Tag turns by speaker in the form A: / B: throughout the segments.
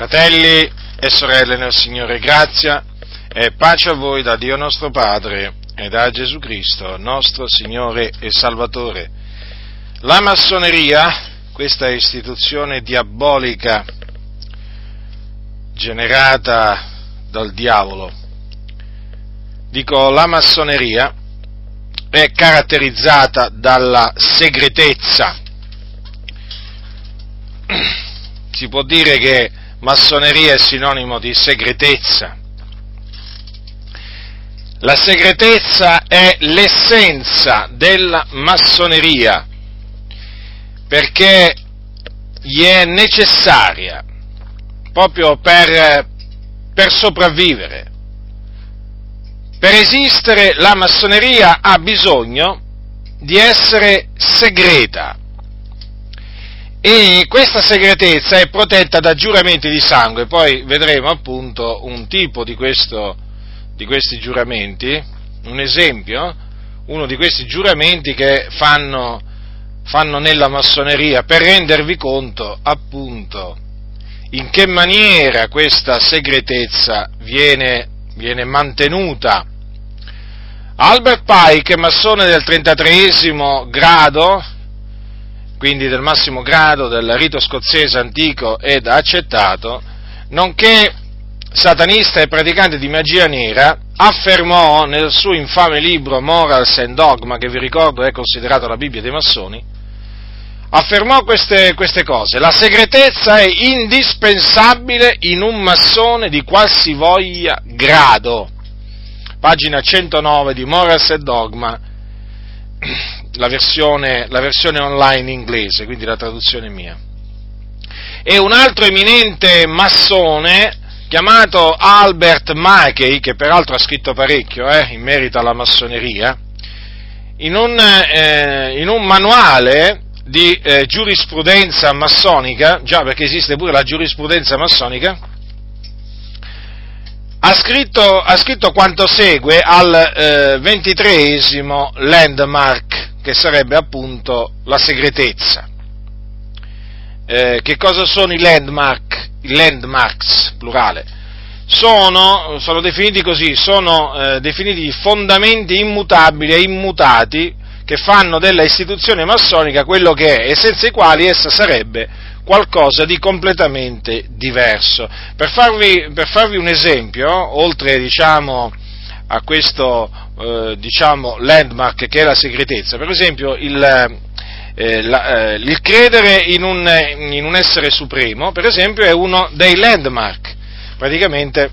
A: Fratelli e sorelle nel Signore, grazia e pace a voi da Dio nostro Padre e da Gesù Cristo, nostro Signore e Salvatore. La massoneria, questa istituzione diabolica generata dal diavolo, dico la massoneria, è caratterizzata dalla segretezza. Si può dire che massoneria è sinonimo di segretezza. La segretezza è l'essenza della massoneria perché gli è necessaria proprio per, per sopravvivere. Per esistere la massoneria ha bisogno di essere segreta, e questa segretezza è protetta da giuramenti di sangue, poi vedremo appunto un tipo di, questo, di questi giuramenti, un esempio, uno di questi giuramenti che fanno, fanno nella massoneria per rendervi conto appunto in che maniera questa segretezza viene, viene mantenuta. Albert Pike, massone del 33 grado, quindi del massimo grado del rito scozzese antico ed accettato, nonché satanista e praticante di magia nera, affermò nel suo infame libro Morals and Dogma, che vi ricordo è considerato la Bibbia dei massoni, affermò queste, queste cose. La segretezza è indispensabile in un massone di qualsivoglia grado. Pagina 109 di Morals and Dogma, la versione, la versione online inglese, quindi la traduzione mia. E un altro eminente massone chiamato Albert Mackey, che peraltro ha scritto parecchio eh, in merito alla massoneria, in un, eh, in un manuale di eh, giurisprudenza massonica, già perché esiste pure la giurisprudenza massonica, ha scritto, ha scritto quanto segue al eh, ventitreesimo landmark che sarebbe appunto la segretezza. Eh, che cosa sono i landmark? I landmarks, plurale. Sono, sono definiti così, sono eh, definiti fondamenti immutabili e immutati che fanno della istituzione massonica quello che è e senza i quali essa sarebbe qualcosa di completamente diverso. Per farvi, per farvi un esempio, oltre diciamo, a questo eh, diciamo, landmark che è la segretezza. Per esempio il, eh, la, eh, il credere in un, in un, essere supremo, per esempio, è uno dei landmark. Praticamente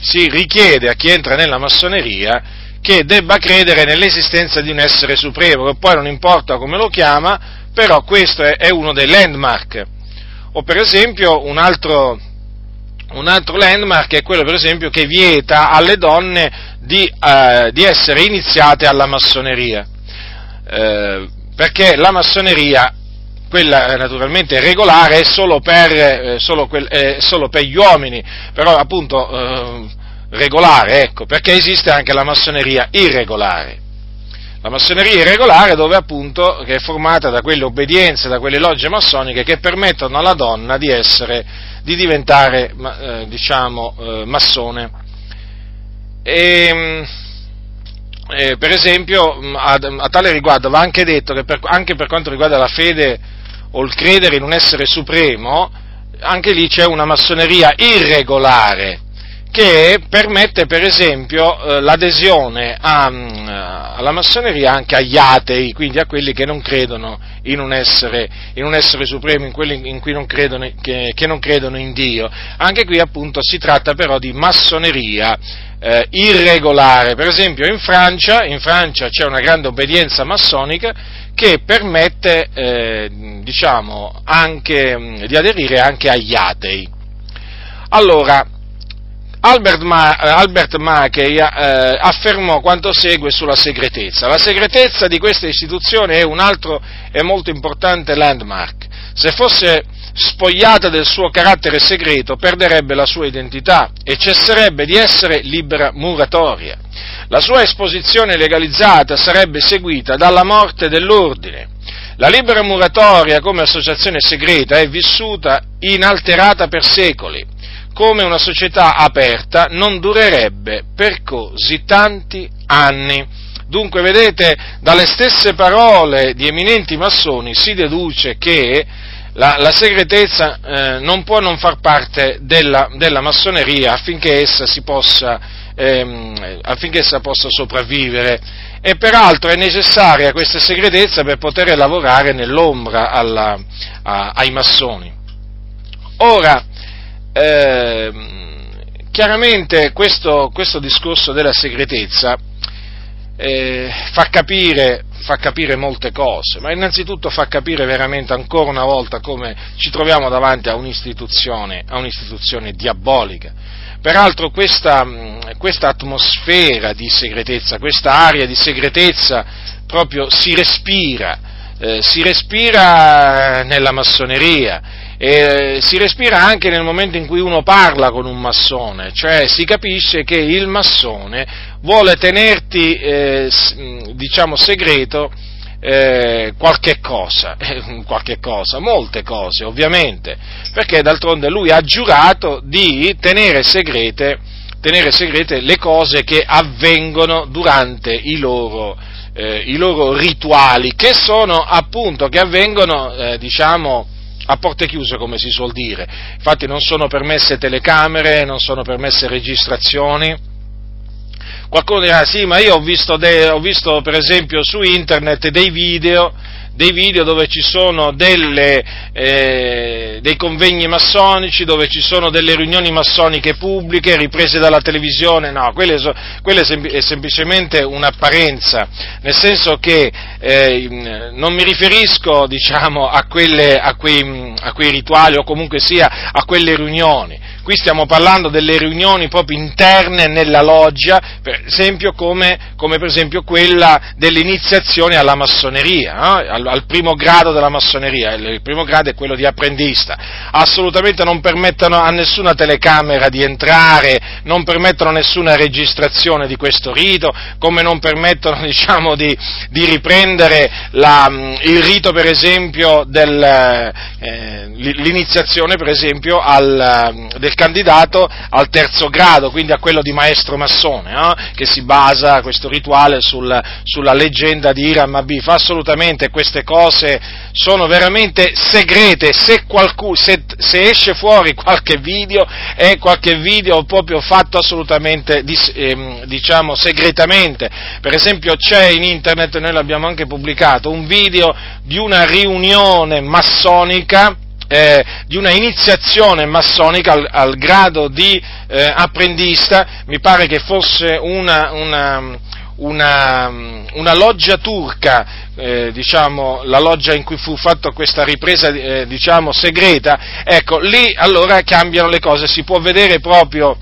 A: si richiede a chi entra nella massoneria che debba credere nell'esistenza di un essere supremo, che poi non importa come lo chiama, però questo è, è uno dei landmark. O per esempio un altro, un altro landmark è quello, per esempio, che vieta alle donne di, eh, di essere iniziate alla massoneria, eh, perché la massoneria, quella naturalmente regolare, è solo per, eh, solo quel, è solo per gli uomini, però appunto eh, regolare, ecco, perché esiste anche la massoneria irregolare. La massoneria irregolare dove appunto che è formata da quelle obbedienze, da quelle logge massoniche che permettono alla donna di essere, di diventare, eh, diciamo, eh, massone. E, ehm, eh, per esempio, a, a, tale riguardo va anche detto che per, anche per quanto riguarda la fede o il credere in un essere supremo, anche lì c'è una massoneria irregolare che permette per esempio eh, l'adesione a, mm, alla massoneria anche agli atei, quindi a quelli che non credono in un essere, in un essere supremo, in quelli in cui non credono, che, che non credono in Dio. Anche qui appunto si tratta però di massoneria eh, irregolare. Per esempio in Francia, in Francia, c'è una grande obbedienza massonica che permette eh, diciamo, anche, mm, di aderire anche agli atei. Allora, Albert, Ma, Albert Mackey eh, affermò quanto segue sulla segretezza. La segretezza di questa istituzione è un altro e molto importante landmark. Se fosse spogliata del suo carattere segreto, perderebbe la sua identità e cesserebbe di essere libera muratoria. La sua esposizione legalizzata sarebbe seguita dalla morte dell'ordine. La libera muratoria come associazione segreta è vissuta inalterata per secoli come una società aperta non durerebbe per così tanti anni. Dunque, vedete, dalle stesse parole di eminenti massoni si deduce che la, la segretezza eh, non può non far parte della, della massoneria affinché essa, possa, ehm, affinché essa possa sopravvivere e peraltro è necessaria questa segretezza per poter lavorare nell'ombra alla, a, ai massoni. Ora, eh, chiaramente questo, questo, discorso della segretezza eh, fa, capire, fa, capire, molte cose, ma innanzitutto fa capire veramente ancora una volta come ci troviamo davanti a un'istituzione, a un'istituzione diabolica. Peraltro questa, questa atmosfera di segretezza, questa aria di segretezza proprio si respira, eh, si respira nella massoneria e si respira anche nel momento in cui uno parla con un massone, cioè si capisce che il massone vuole tenerti, eh, diciamo, segreto eh, qualche cosa, qualche cosa, molte cose ovviamente, perché d'altronde lui ha giurato di tenere segrete, tenere segrete le cose che avvengono durante i loro, eh, i loro rituali, che sono appunto, che avvengono, eh, diciamo, a porte chiuse, come si suol dire. Infatti non sono permesse telecamere, non sono permesse registrazioni. Qualcuno dirà, sì, ma io ho visto, de- ho visto per esempio su internet dei video dei video dove ci sono delle, eh, dei convegni massonici, dove ci sono delle riunioni massoniche pubbliche riprese dalla televisione, no, quella è, semplicemente un'apparenza, nel senso che eh, non mi riferisco diciamo, a, quelle, a, quei, a quei rituali o comunque sia a quelle riunioni, qui stiamo parlando delle riunioni proprio interne nella loggia, per esempio come, come per esempio quella dell'iniziazione alla massoneria, no? al, al, primo grado della massoneria, il, il, primo grado è quello di apprendista, assolutamente non permettono a nessuna telecamera di entrare, non permettono nessuna registrazione di questo rito, come non permettono diciamo, di, di, riprendere la, il rito per esempio del, eh, l'iniziazione per esempio al, del candidato al terzo grado, quindi a quello di maestro massone, eh, che si basa questo rituale sul, sulla leggenda di Iram Abif. Assolutamente queste cose sono veramente segrete, se, qualcuno, se, se esce fuori qualche video è qualche video proprio fatto assolutamente ehm, diciamo segretamente. Per esempio c'è in internet, noi l'abbiamo anche pubblicato, un video di una riunione massonica eh, di una iniziazione massonica al, al grado di eh, apprendista, mi pare che fosse una, una, una, una loggia turca, eh, diciamo, la loggia in cui fu fatta questa ripresa, eh, diciamo, segreta, ecco, lì allora cambiano le cose, si può vedere proprio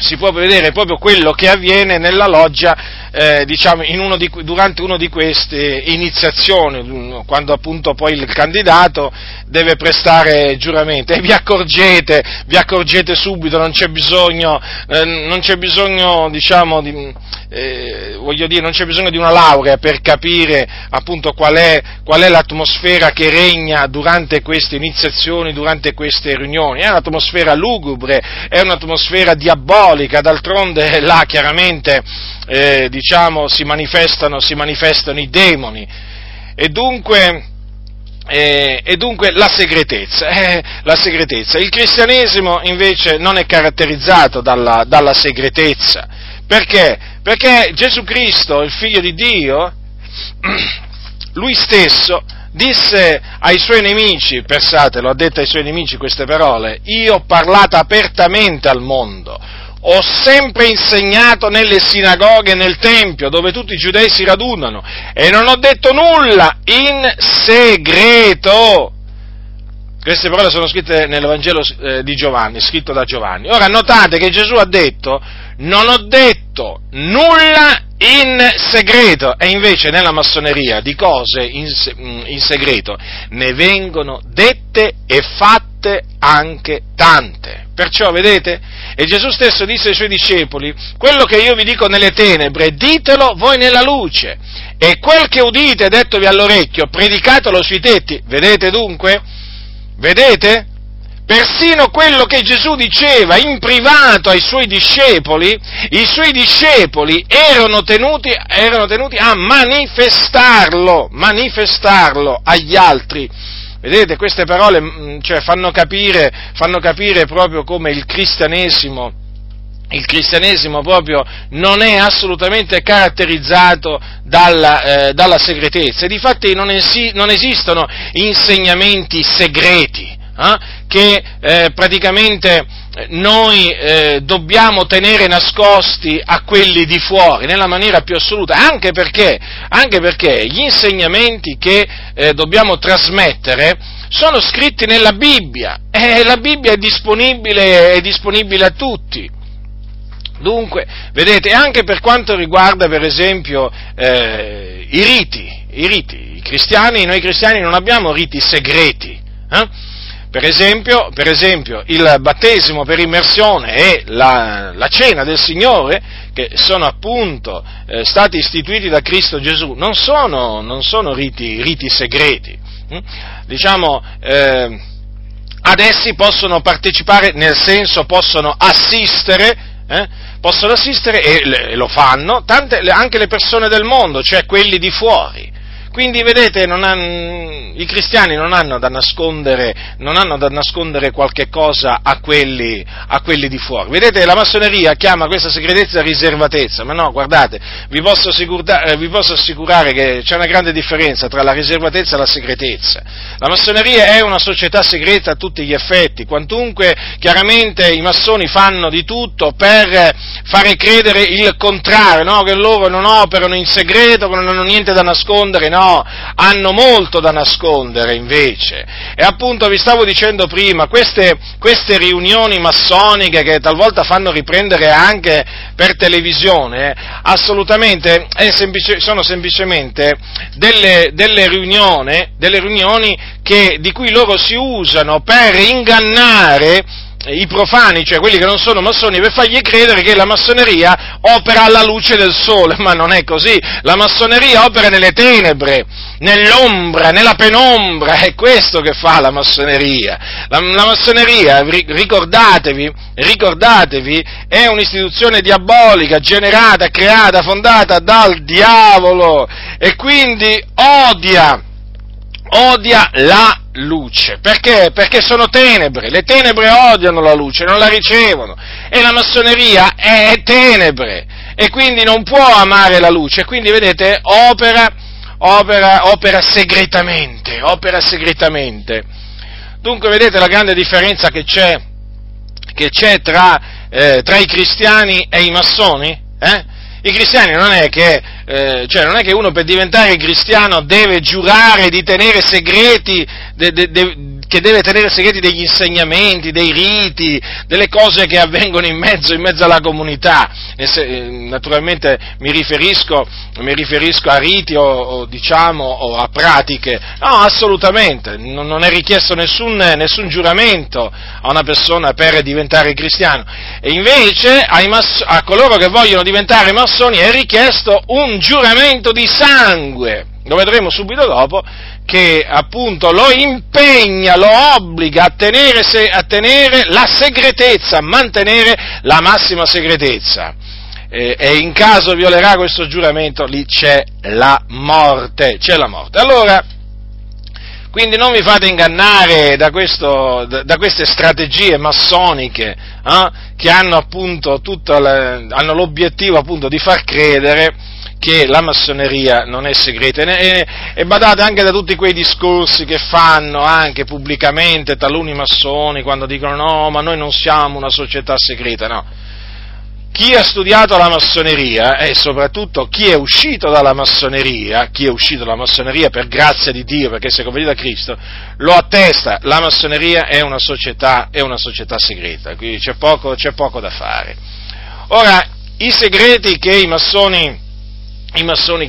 A: si può vedere proprio quello che avviene nella loggia eh, diciamo, uno di, durante una di queste iniziazioni, quando appunto poi il candidato deve prestare giuramento. E vi accorgete, vi accorgete subito, non c'è bisogno, eh, non c'è bisogno diciamo, di, eh, voglio dire, non c'è bisogno di una laurea per capire appunto qual è, qual è l'atmosfera che regna durante queste iniziazioni, durante queste riunioni, è un'atmosfera lugubre, è un'atmosfera diabolica, d'altronde là chiaramente eh, diciamo, si, manifestano, si manifestano i demoni. E dunque, eh, e dunque la segretezza, eh, la segretezza, Il cristianesimo invece non è caratterizzato dalla, dalla segretezza. Perché? Perché Gesù Cristo, il figlio di Dio, lui stesso disse ai suoi nemici, pensate, lo ha detto ai suoi nemici queste parole, io ho parlato apertamente al mondo, ho sempre insegnato nelle sinagoghe nel Tempio, dove tutti i giudei si radunano, e non ho detto nulla in segreto. Queste parole sono scritte nel Vangelo eh, di Giovanni, scritto da Giovanni. Ora notate che Gesù ha detto, non ho detto nulla in segreto, e invece nella massoneria di cose in, in segreto ne vengono dette e fatte anche tante. Perciò, vedete? E Gesù stesso disse ai suoi discepoli, quello che io vi dico nelle tenebre, ditelo voi nella luce, e quel che udite dettovi all'orecchio, predicatelo sui tetti. Vedete dunque? Vedete? persino quello che Gesù diceva in privato ai suoi discepoli, i suoi discepoli erano tenuti, erano tenuti a manifestarlo, manifestarlo agli altri. Vedete, queste parole mm, cioè, fanno, capire, fanno capire proprio come il cristianesimo il cristianesimo proprio non è assolutamente caratterizzato dalla, eh, dalla segretezza. E difatti non, esi, non esistono insegnamenti segreti eh, che eh, praticamente noi eh, dobbiamo tenere nascosti a quelli di fuori nella maniera più assoluta, anche perché, anche perché gli insegnamenti che eh, dobbiamo trasmettere sono scritti nella Bibbia e la Bibbia è disponibile, è disponibile a tutti. Dunque, vedete, anche per quanto riguarda per esempio eh, i riti, i riti, i cristiani, noi cristiani non abbiamo riti segreti. Eh? Per, esempio, per esempio, il battesimo per immersione e la, la cena del Signore, che sono appunto eh, stati istituiti da Cristo Gesù, non sono, non sono riti, riti, segreti. Hm? Diciamo, eh, ad essi possono partecipare, nel senso possono assistere eh, possono assistere e lo fanno tante, anche le persone del mondo, cioè quelli di fuori. Quindi vedete, hanno, i cristiani non hanno, da nascondere, non hanno da nascondere qualche cosa a quelli, a quelli, di fuori. Vedete, la massoneria chiama questa segretezza riservatezza, ma no, guardate, vi posso, eh, vi posso assicurare che c'è una grande differenza tra la riservatezza e la segretezza. La massoneria è una società segreta a tutti gli effetti, quantunque chiaramente i massoni fanno di tutto per fare credere il contrario, no? che loro non operano in segreto, che non hanno niente da nascondere, no? No, hanno molto da nascondere invece. E appunto vi stavo dicendo prima, queste, queste riunioni massoniche che talvolta fanno riprendere anche per televisione, assolutamente semplice, sono semplicemente delle, delle, riunioni, delle riunioni che, di cui loro si usano per ingannare i profani, cioè quelli che non sono massoni, per fargli credere che la massoneria opera alla luce del sole, ma non è così. La massoneria opera nelle tenebre, nell'ombra, nella penombra, è questo che fa la massoneria. La, la massoneria, ricordatevi, ricordatevi, è un'istituzione diabolica, generata, creata, fondata dal diavolo e quindi odia odia la luce. Perché? Perché sono tenebre, le tenebre odiano la luce, non la ricevono e la massoneria è tenebre e quindi non può amare la luce, quindi vedete opera, opera, opera segretamente, opera segretamente. Dunque vedete la grande differenza che c'è, che c'è tra, eh, tra, i cristiani e i massoni? Eh? I cristiani non è, che, eh, cioè non è che uno per diventare cristiano deve giurare di tenere segreti, de, de, de, che deve tenere segreti degli insegnamenti, dei riti, delle cose che avvengono in mezzo, in mezzo alla comunità. Eh, naturalmente mi riferisco, mi riferisco, a riti o, o, diciamo, o a pratiche. No, assolutamente, non, non è richiesto nessun, nessun, giuramento a una persona per diventare cristiano. E invece mass- a coloro che vogliono diventare massoni è richiesto un giuramento di sangue. Lo vedremo subito dopo, che appunto lo impegna, lo obbliga a tenere, se, a tenere la segretezza, a mantenere la massima segretezza. E, e, in caso violerà questo giuramento lì c'è la morte, c'è la morte. Allora, quindi non vi fate ingannare da, questo, da, queste strategie massoniche eh, che hanno appunto le, hanno l'obiettivo appunto di far credere che la massoneria non è segreta e, e, badate anche da tutti quei discorsi che fanno anche pubblicamente taluni massoni quando dicono no, ma noi non siamo una società segreta, no. Chi ha studiato la massoneria e soprattutto chi è uscito dalla massoneria, chi è uscito dalla massoneria per grazia di Dio, perché si è convertito a Cristo, lo attesta, la massoneria è una società, è una società segreta, quindi c'è poco, c'è poco da fare. Ora, i segreti che i massoni massoni,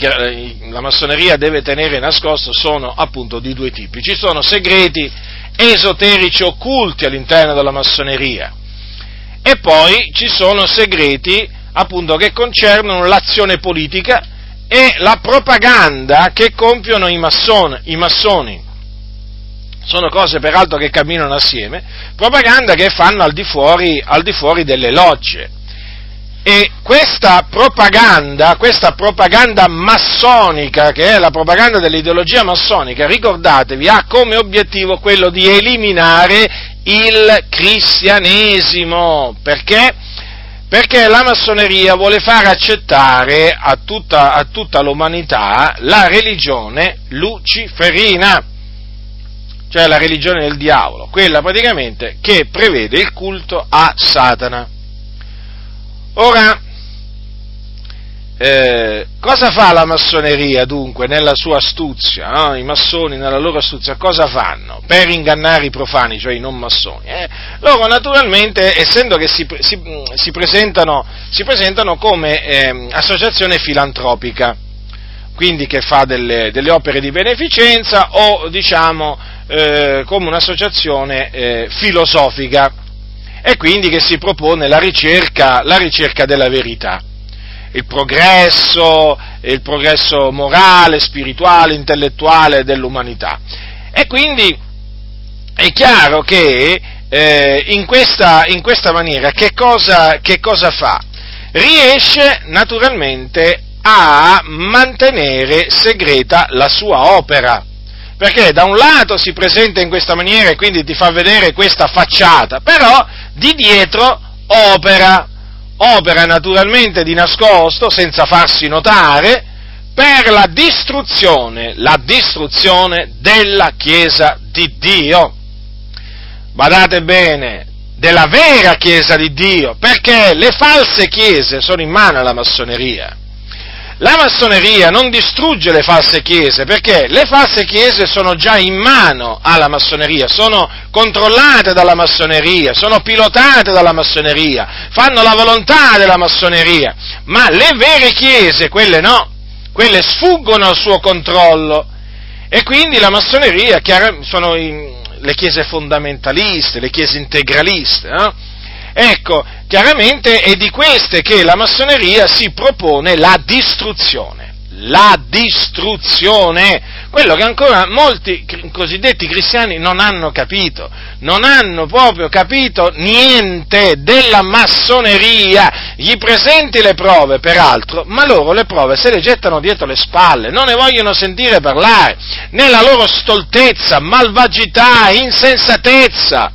A: la massoneria deve tenere nascosto sono appunto di due tipi. Ci sono segreti esoterici occulti all'interno della massoneria e poi ci sono segreti appunto che concernono l'azione politica e la propaganda che compiono i, massoni. I massoni. sono cose peraltro che camminano assieme, propaganda che fanno al di fuori, al di fuori delle logge. E questa propaganda, questa propaganda massonica, che è la propaganda dell'ideologia massonica, ricordatevi, ha come obiettivo quello di eliminare il cristianesimo. Perché? Perché la massoneria vuole far accettare a tutta, a tutta l'umanità la religione luciferina cioè la religione del diavolo, quella praticamente che prevede il culto a Satana. Ora, eh, cosa fa la massoneria dunque nella sua astuzia? No? I massoni nella loro astuzia cosa fanno per ingannare i profani, cioè i non massoni? Eh? Loro naturalmente, essendo che si, si, si, presentano, si presentano, come eh, associazione filantropica, quindi che fa delle, delle opere di beneficenza o diciamo eh, come un'associazione eh, filosofica e quindi che si propone la ricerca, la ricerca della verità, il progresso, il progresso morale, spirituale, intellettuale dell'umanità. E quindi è chiaro che eh, in, questa, in, questa, maniera che cosa, che cosa fa? Riesce naturalmente a mantenere segreta la sua opera perché da un lato si presenta in questa maniera e quindi ti fa vedere questa facciata, però di dietro opera, opera naturalmente di nascosto, senza farsi notare, per la distruzione, la distruzione della Chiesa di Dio. Badate bene, della vera Chiesa di Dio, perché le false chiese sono in mano alla massoneria. La massoneria non distrugge le false chiese perché le false chiese sono già in mano alla massoneria, sono controllate dalla massoneria, sono pilotate dalla massoneria, fanno la volontà della massoneria, ma le vere chiese, quelle no, quelle sfuggono al suo controllo e quindi la massoneria sono le chiese fondamentaliste, le chiese integraliste, no? Ecco, chiaramente è di queste che la massoneria si propone la distruzione. La distruzione, quello che ancora molti cosiddetti cristiani non hanno capito, non hanno proprio capito niente della massoneria, gli presenti le prove peraltro, ma loro le prove se le gettano dietro le spalle, non ne vogliono sentire parlare, nella loro stoltezza, malvagità, insensatezza,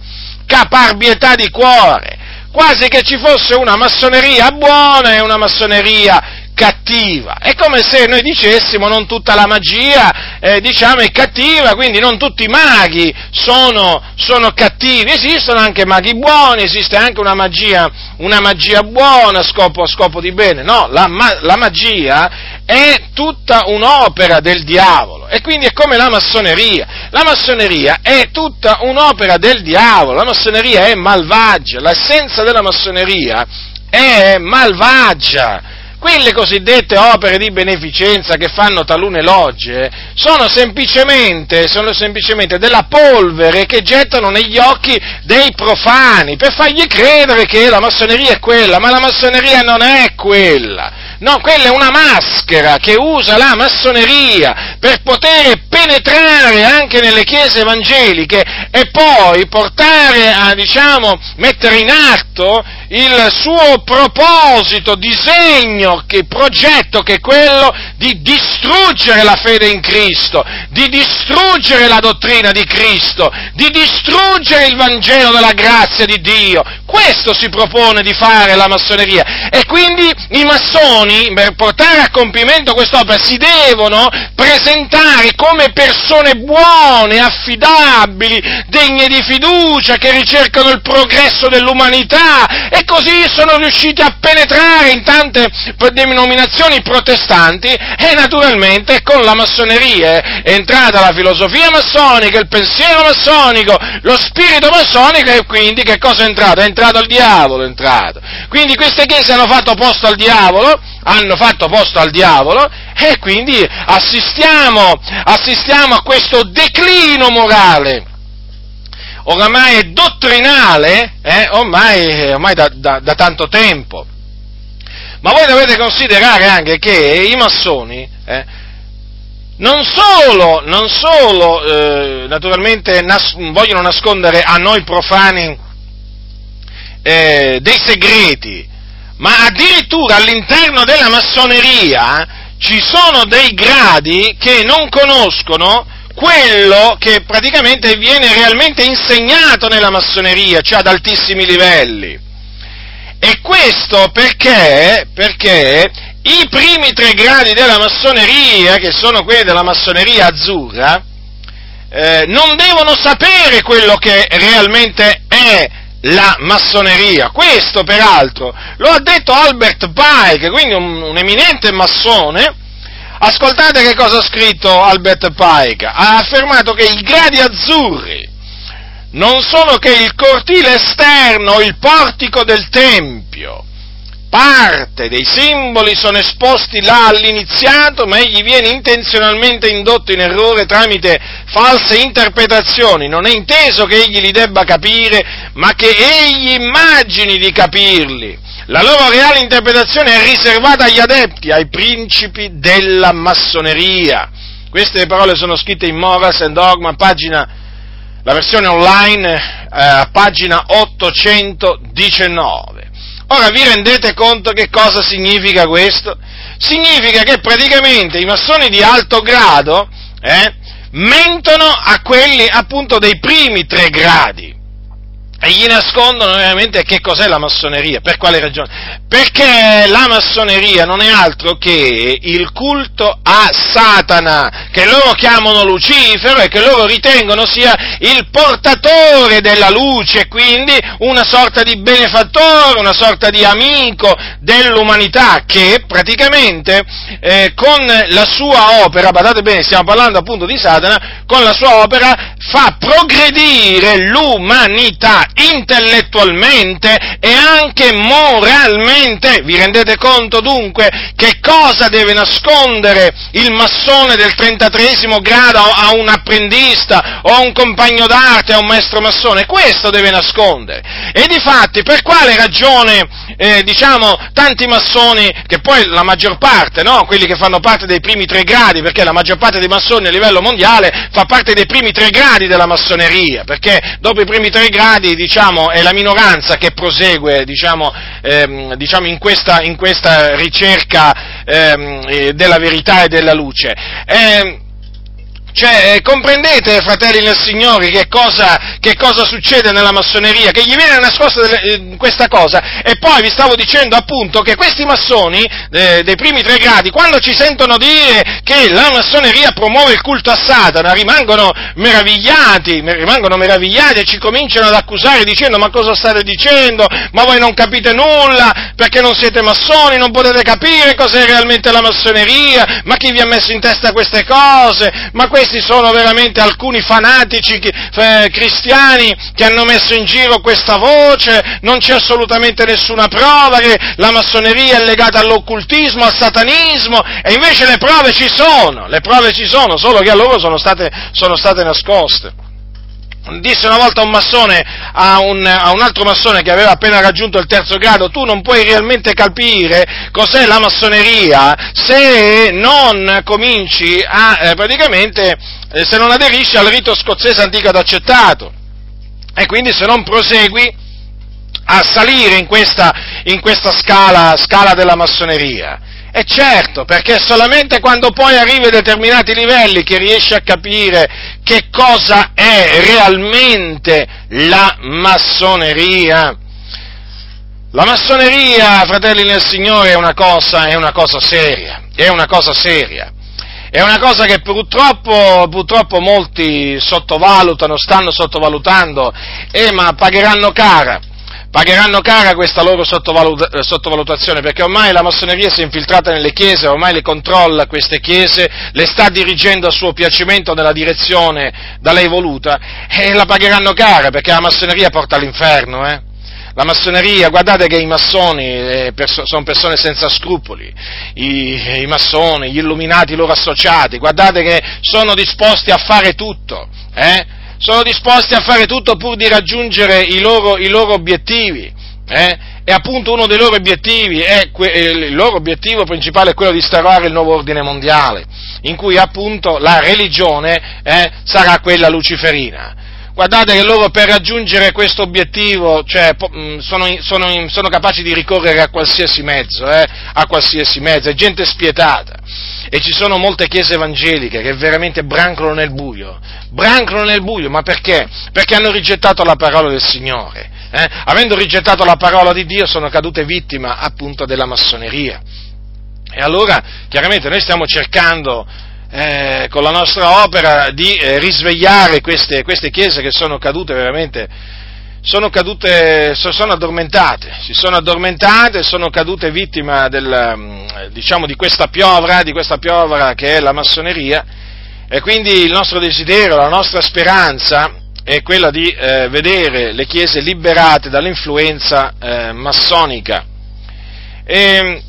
A: caparbietà di cuore, quasi che ci fosse una massoneria buona e una massoneria cattiva. È come se noi dicessimo non tutta la magia eh, diciamo, è cattiva, quindi non tutti i maghi sono, sono, cattivi. Esistono anche maghi buoni, esiste anche una magia, una magia buona a scopo, scopo, di bene. No, la, la magia è tutta un'opera del diavolo e quindi è come la massoneria. La massoneria è tutta un'opera del diavolo, la massoneria è malvagia, l'essenza della massoneria è malvagia quelle cosiddette opere di beneficenza che fanno talune logge sono semplicemente, sono semplicemente, della polvere che gettano negli occhi dei profani per fargli credere che la massoneria è quella, ma la massoneria non è quella. No, quella è una maschera che usa la massoneria per poter penetrare anche nelle chiese evangeliche e poi portare a, diciamo, mettere in atto il suo proposito, disegno, che, progetto che è quello di distruggere la fede in Cristo, di distruggere la dottrina di Cristo, di distruggere il Vangelo della grazia di Dio. Questo si propone di fare la massoneria e quindi i massoni per portare a compimento quest'opera si devono presentare come persone buone, affidabili, degne di fiducia, che ricercano il progresso dell'umanità e così sono riusciti a penetrare in tante denominazioni protestanti e naturalmente con la massoneria è entrata la filosofia massonica, il pensiero massonico, lo spirito massonico e quindi che cosa è entrato? È entrato il diavolo, è entrato. Quindi queste chiese hanno fatto posto al diavolo, hanno fatto posto al diavolo e quindi assistiamo, assistiamo a questo declino morale oramai è dottrinale, eh, ormai, ormai da, da, da, tanto tempo. Ma voi dovete considerare anche che i massoni eh, non solo, non solo eh, naturalmente nas- vogliono nascondere a noi profani eh, dei segreti, ma addirittura all'interno della massoneria ci sono dei gradi che non conoscono quello che praticamente viene realmente insegnato nella massoneria, cioè ad altissimi livelli. E questo perché, perché i primi tre gradi della massoneria, che sono quelli della massoneria azzurra, eh, non devono sapere quello che realmente è la massoneria. Questo, peraltro, lo ha detto Albert Pike, quindi un, un eminente massone, Ascoltate che cosa ha scritto Albert Pike. Ha affermato che i gradi azzurri non sono che il cortile esterno, il portico del Tempio. Parte dei simboli sono esposti là all'iniziato, ma egli viene intenzionalmente indotto in errore tramite false interpretazioni. Non è inteso che egli li debba capire, ma che egli immagini di capirli la loro reale interpretazione è riservata agli adepti, ai principi della massoneria. Queste parole sono scritte in Morals and Dogma, pagina, la versione online, eh, pagina 819. Ora vi rendete conto che cosa significa questo? Significa che praticamente i massoni di alto grado eh, mentono a quelli appunto dei primi tre gradi e gli nascondono veramente che cos'è la massoneria, per quale ragione? Perché la massoneria non è altro che il culto a Satana, che loro chiamano Lucifero e che loro ritengono sia il portatore della luce, quindi una sorta di benefattore, una sorta di amico dell'umanità che praticamente eh, con la sua opera, badate bene, stiamo parlando appunto di Satana, con la sua opera fa progredire l'umanità intellettualmente e anche moralmente. Vi rendete conto dunque che cosa deve nascondere il massone del 33 grado a un apprendista o a un compagno d'arte, a un maestro massone? Questo deve nascondere. E difatti per quale ragione, eh, diciamo, tanti massoni, che poi la maggior parte, no? quelli che fanno parte dei primi tre gradi, perché la maggior parte dei massoni a livello mondiale fa parte dei primi tre gradi della massoneria, perché dopo i primi tre gradi diciamo, è la minoranza che prosegue diciamo, ehm, diciamo in, questa, in, questa, ricerca ehm, eh, della verità e della luce. Eh, cioè, eh, comprendete, fratelli nel Signore, che cosa, che cosa, succede nella massoneria? Che gli viene nascosta delle, eh, questa cosa. E poi vi stavo dicendo appunto che questi massoni eh, dei primi tre gradi, quando ci sentono dire che la massoneria promuove il culto a Satana, rimangono meravigliati, rimangono meravigliati e ci cominciano ad accusare dicendo ma cosa state dicendo? Ma voi non capite nulla perché non siete massoni, non potete capire cos'è realmente la massoneria, ma chi vi ha messo in testa queste cose? Ma questi questi sono veramente alcuni fanatici eh, cristiani che hanno messo in giro questa voce, non c'è assolutamente nessuna prova che la massoneria è legata all'occultismo, al satanismo, e invece le prove ci sono, le prove ci sono, solo che a loro sono state, sono state nascoste disse una volta un massone a un, a un, altro massone che aveva appena raggiunto il terzo grado, tu non puoi realmente capire cos'è la massoneria se non cominci a, eh, praticamente, eh, se non aderisci al rito scozzese antico ed accettato. E quindi se non prosegui a salire in questa, in questa scala, scala della massoneria. E certo, perché solamente quando poi arrivi a determinati livelli che riesci a capire che cosa è realmente la massoneria. La massoneria, fratelli nel Signore, è una cosa, è una cosa seria, è una cosa seria. È una cosa che purtroppo, purtroppo molti sottovalutano, stanno sottovalutando, e ma pagheranno cara pagheranno cara questa loro eh, sottovalutazione, perché ormai la massoneria si è infiltrata nelle chiese, ormai le controlla queste chiese, le sta dirigendo a suo piacimento nella direzione da lei voluta, e la pagheranno cara, perché la massoneria porta all'inferno, eh? La massoneria, guardate che i massoni eh, perso- sono persone senza scrupoli, I, i massoni, gli illuminati, loro associati, guardate che sono disposti a fare tutto, eh? Sono disposti a fare tutto pur di raggiungere i loro, i loro obiettivi. Eh? E appunto uno dei loro obiettivi è, il loro obiettivo principale è quello di instaurare il nuovo ordine mondiale. in cui appunto la religione eh, sarà quella luciferina. Guardate che loro per raggiungere questo obiettivo cioè, mm, sono, sono, sono, capaci di ricorrere a qualsiasi mezzo, eh, a qualsiasi mezzo, è gente spietata. E ci sono molte chiese evangeliche che veramente brancano nel buio, brancano nel buio, ma perché? Perché hanno rigettato la parola del Signore. Eh? Avendo rigettato la parola di Dio sono cadute vittima appunto della massoneria. E allora, chiaramente, noi stiamo cercando eh, con la nostra opera di eh, risvegliare queste, queste, chiese che sono cadute veramente, sono cadute, sono addormentate, si sono addormentate, sono cadute vittime del, mm, diciamo, di questa piovra, di questa piovra che è la massoneria, e quindi il nostro desiderio, la nostra speranza è quella di eh, vedere le chiese liberate dall'influenza eh, massonica. E,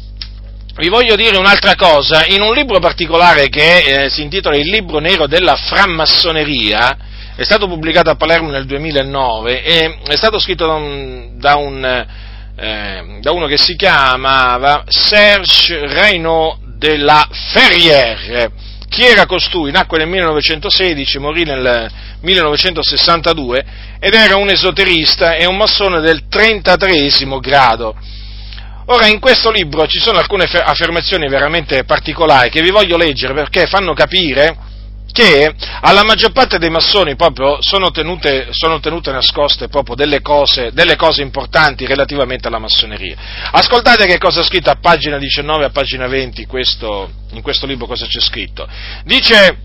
A: vi voglio dire un'altra cosa, in un libro particolare che eh, si intitola Il libro nero della frammassoneria, è stato pubblicato a Palermo nel 2009 e è stato scritto da, un, da, un, eh, da uno che si chiama Serge Reynaud de la Ferrière. Chi era costui? Nacque nel 1916, morì nel 1962 ed era un esoterista e un massone del 33 grado Ora, in questo libro ci sono alcune affermazioni veramente particolari che vi voglio leggere perché fanno capire che alla maggior parte dei massoni proprio sono tenute, sono tenute nascoste proprio delle cose, delle cose, importanti relativamente alla massoneria. Ascoltate che cosa è scritto a pagina 19 e a pagina 20 questo, in questo libro cosa c'è scritto. Dice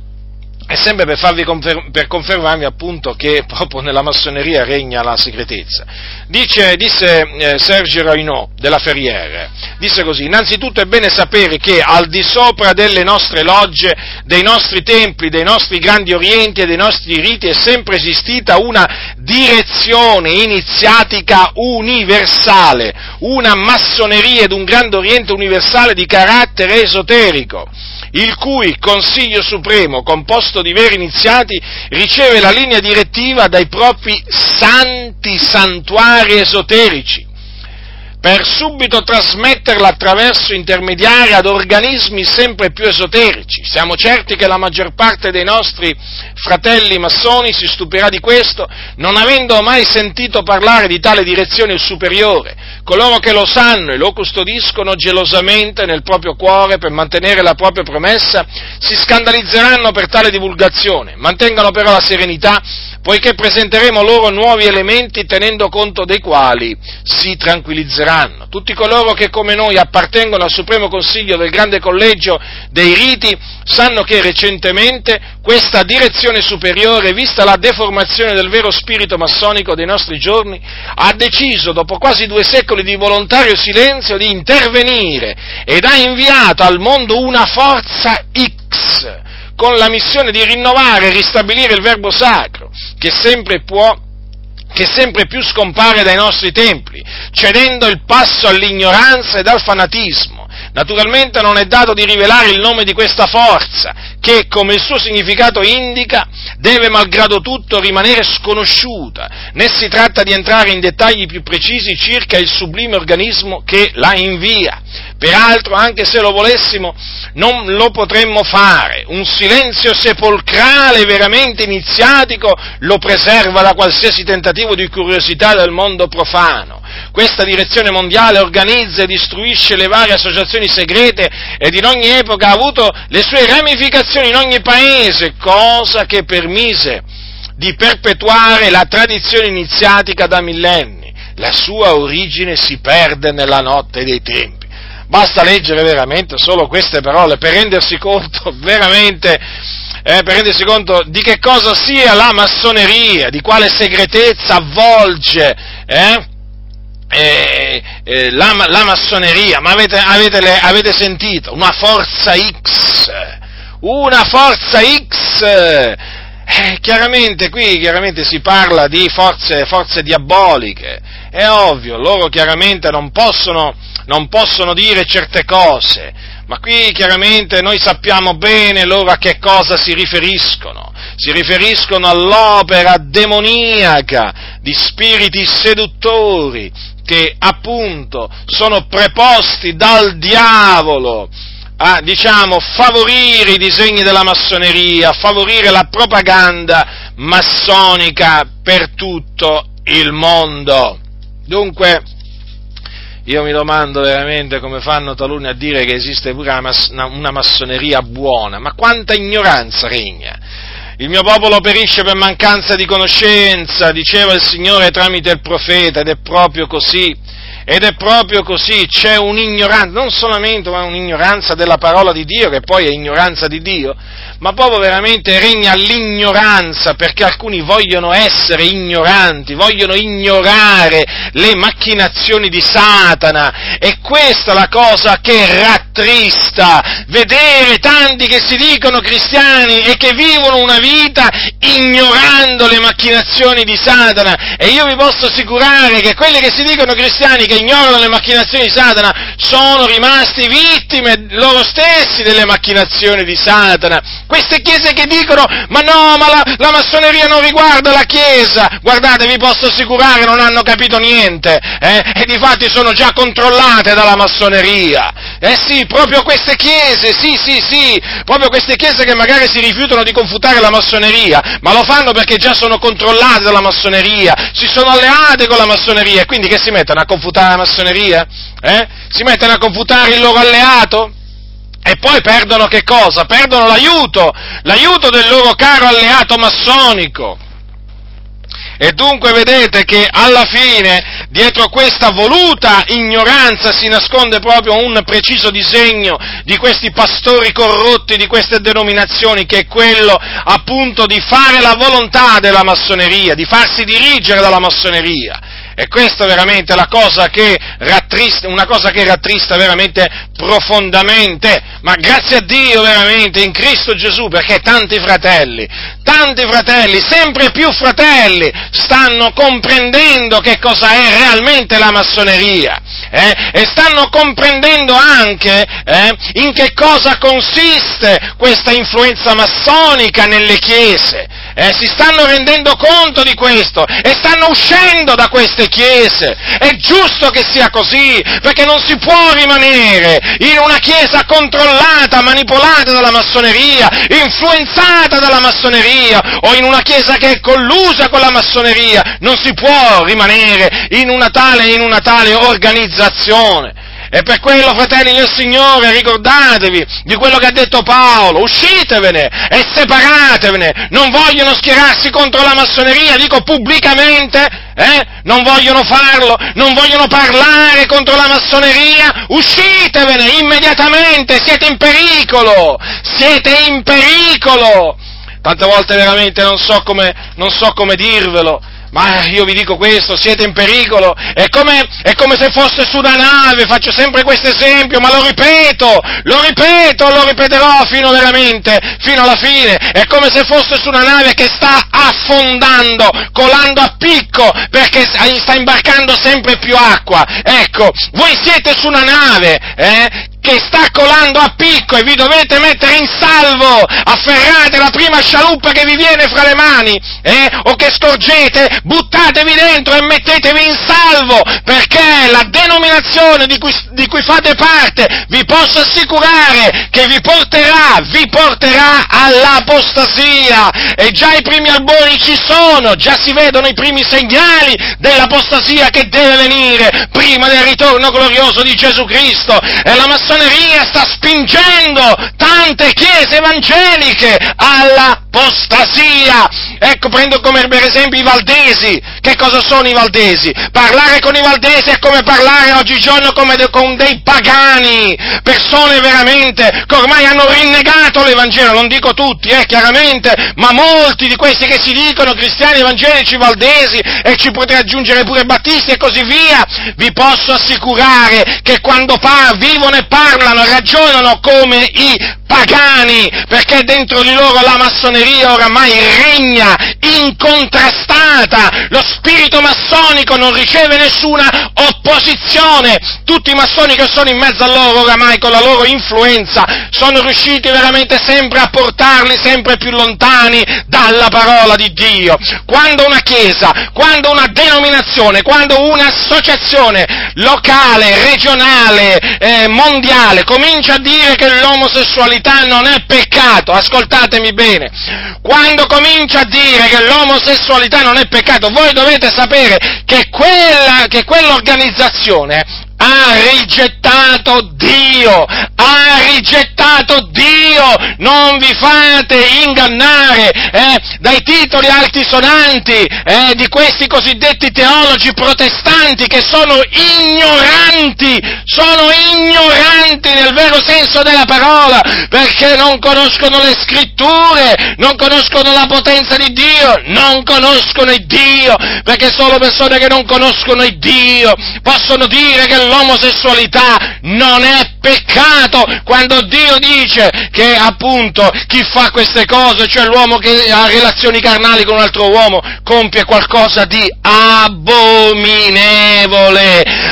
A: è sempre per, farvi confer- per confermarmi appunto che proprio nella massoneria regna la segretezza. Dice, disse eh, Sergio Rainot della Ferriere, disse così, innanzitutto è bene sapere che al di sopra delle nostre logge, dei nostri templi, dei nostri grandi orienti e dei nostri riti è sempre esistita una direzione iniziatica universale, una massoneria ed un grande oriente universale di carattere esoterico il cui Consiglio Supremo, composto di veri iniziati, riceve la linea direttiva dai propri santi santuari esoterici, per subito trasmetterla attraverso intermediari ad organismi sempre più esoterici. Siamo certi che la maggior parte dei nostri fratelli massoni si stupirà di questo, non avendo mai sentito parlare di tale direzione superiore. Coloro che lo sanno e lo custodiscono gelosamente nel proprio cuore per mantenere la propria promessa si scandalizzeranno per tale divulgazione. Mantengano però la serenità poiché presenteremo loro nuovi elementi tenendo conto dei quali si tranquillizzeranno. Tutti coloro che come noi appartengono al Supremo Consiglio del Grande Collegio dei Riti sanno che recentemente questa direzione superiore, vista la deformazione del vero spirito massonico dei nostri giorni, ha deciso, dopo quasi due secoli di volontario silenzio, di intervenire ed ha inviato al mondo una forza X con la missione di rinnovare e ristabilire il verbo sacro, che sempre può che sempre più scompare dai nostri templi, cedendo il passo all'ignoranza ed al fanatismo. Naturalmente non è dato di rivelare il nome di questa forza, che, come il suo significato indica, deve malgrado tutto rimanere sconosciuta, né si tratta di entrare in dettagli più precisi circa il sublime organismo che la invia. Peraltro, anche se lo volessimo, non lo potremmo fare. Un silenzio sepolcrale veramente iniziatico lo preserva da qualsiasi tentativo di curiosità del mondo profano. Questa direzione mondiale organizza e distruisce le varie associazioni segrete ed in ogni epoca ha avuto le sue ramificazioni in ogni paese, cosa che permise di perpetuare la tradizione iniziatica da millenni. La sua origine si perde nella notte dei tempi. Basta leggere veramente solo queste parole per rendersi conto veramente eh, per rendersi conto di che cosa sia la massoneria, di quale segretezza avvolge eh, eh, eh, la, la, massoneria, ma avete, avete, le, avete, sentito? Una forza X, una forza X, eh, chiaramente qui chiaramente si parla di forze, forze diaboliche, è ovvio, loro chiaramente non possono, non possono dire certe cose, ma qui chiaramente noi sappiamo bene loro a che cosa si riferiscono. Si riferiscono all'opera demoniaca di spiriti seduttori che appunto sono preposti dal diavolo a, diciamo, favorire i disegni della massoneria, a favorire la propaganda massonica per tutto il mondo. Dunque, io mi domando veramente come fanno taluni a dire che esiste pure una, massoneria buona, ma quanta ignoranza regna! Il mio popolo perisce per mancanza di conoscenza, diceva il Signore tramite il profeta, ed è proprio così. Ed è proprio così, c'è un'ignoranza, non solamente un'ignoranza della parola di Dio, che poi è ignoranza di Dio, ma proprio veramente regna l'ignoranza perché alcuni vogliono essere ignoranti, vogliono ignorare le macchinazioni di Satana. E questa è la cosa che rattrista, vedere tanti che si dicono cristiani e che vivono una vita ignorando le macchinazioni di Satana. E io vi posso assicurare che quelli che si dicono cristiani che ignorano le macchinazioni di Satana sono rimasti vittime loro stessi delle macchinazioni di Satana queste chiese che dicono, ma no, ma la, la massoneria non riguarda la chiesa, guardate, vi posso assicurare, non hanno capito niente, eh? e di fatti sono già controllate dalla massoneria. Eh sì, proprio queste chiese, sì, sì, sì, proprio queste chiese che magari si rifiutano di confutare la massoneria, ma lo fanno perché già sono controllate dalla massoneria, si sono alleate con la massoneria, e quindi che si mettono a confutare la massoneria? Eh? Si mettono a confutare il loro alleato? E poi perdono che cosa? Perdono l'aiuto, l'aiuto del loro caro alleato massonico. E dunque vedete che alla fine dietro questa voluta ignoranza si nasconde proprio un preciso disegno di questi pastori corrotti di queste denominazioni, che è quello appunto di fare la volontà della massoneria, di farsi dirigere dalla massoneria. E questa è veramente la cosa che rattrista, una cosa che rattrista veramente profondamente, ma grazie a Dio veramente in Cristo Gesù, perché tanti fratelli, tanti fratelli, sempre più fratelli, stanno comprendendo che cosa è realmente la massoneria eh, e stanno comprendendo anche eh, in che cosa consiste questa influenza massonica nelle chiese eh, si stanno rendendo conto di questo e stanno uscendo da queste chiese. È giusto che sia così, perché non si può rimanere in una chiesa controllata, manipolata dalla massoneria, influenzata dalla massoneria o in una chiesa che è collusa con la massoneria. Non si può rimanere in una tale, in una tale organizzazione. E per quello, fratelli del Signore, ricordatevi di quello che ha detto Paolo, uscitevene e separatevene, non vogliono schierarsi contro la massoneria, dico pubblicamente, eh? non vogliono farlo, non vogliono parlare contro la massoneria, uscitevene immediatamente, siete in pericolo, siete in pericolo. Tante volte veramente non so come, non so come dirvelo, ma io vi dico questo, siete in pericolo, è come, è come, se fosse su una nave, faccio sempre questo esempio, ma lo ripeto, lo ripeto, lo ripeterò fino veramente, fino alla fine, è come se fosse su una nave che sta affondando, colando a picco, perché sta imbarcando sempre più acqua, ecco, voi siete su una nave, eh, che sta colando a picco e vi dovete mettere in salvo, afferrate la prima scialuppa che vi viene fra le mani, eh, o che scorgete, buttatevi dentro e mettetevi in salvo, perché la denominazione di cui, di cui fate parte, vi posso assicurare che vi porterà, vi porterà all'apostasia, e già i primi albori ci sono, già si vedono i primi segnali dell'apostasia che deve venire prima del ritorno glorioso di Gesù Cristo, e la massoneria sta spingendo tante chiese evangeliche all'apostasia. Ecco, prendo come per esempio i valdesi. Che cosa sono i valdesi? Parlare con i valdesi è come parlare oggigiorno come de- con dei pagani, persone veramente che ormai hanno rinnegato l'Evangelo, non dico tutti, eh, chiaramente, ma molti di questi che si dicono cristiani evangelici valdesi e ci potrei aggiungere pure battisti e così via, vi posso assicurare che quando par- vivono e parlano parlano ragionano come i pagani, perché dentro di loro la massoneria oramai regna incontrastata. Lo spirito massonico non riceve nessuna opposizione. Tutti i massoni che sono in mezzo a loro oramai con la loro influenza sono riusciti veramente sempre a portarli sempre più lontani dalla parola di Dio. Quando una chiesa, quando una denominazione, quando un'associazione locale, regionale, eh, mondiale comincia a dire che l'omosessualità non è peccato, ascoltatemi bene, quando comincia a dire che l'omosessualità non è peccato, voi dovete sapere che, quella, che quell'organizzazione ha rigettato Dio, ha rigettato Dio, non vi fate ingannare eh, dai titoli altisonanti eh, di questi cosiddetti teologi protestanti che sono ignoranti, sono ignoranti nel vero senso della parola, perché non conoscono le scritture, non conoscono la potenza di Dio, non conoscono il Dio, perché solo persone che non conoscono il Dio possono dire che l'omosessualità non è peccato quando Dio dice che appunto chi fa queste cose, cioè l'uomo che ha relazioni carnali con un altro uomo, compie qualcosa di abominevole,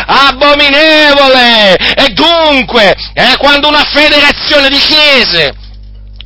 A: abominevole! E dunque, eh, quando una federazione di chiese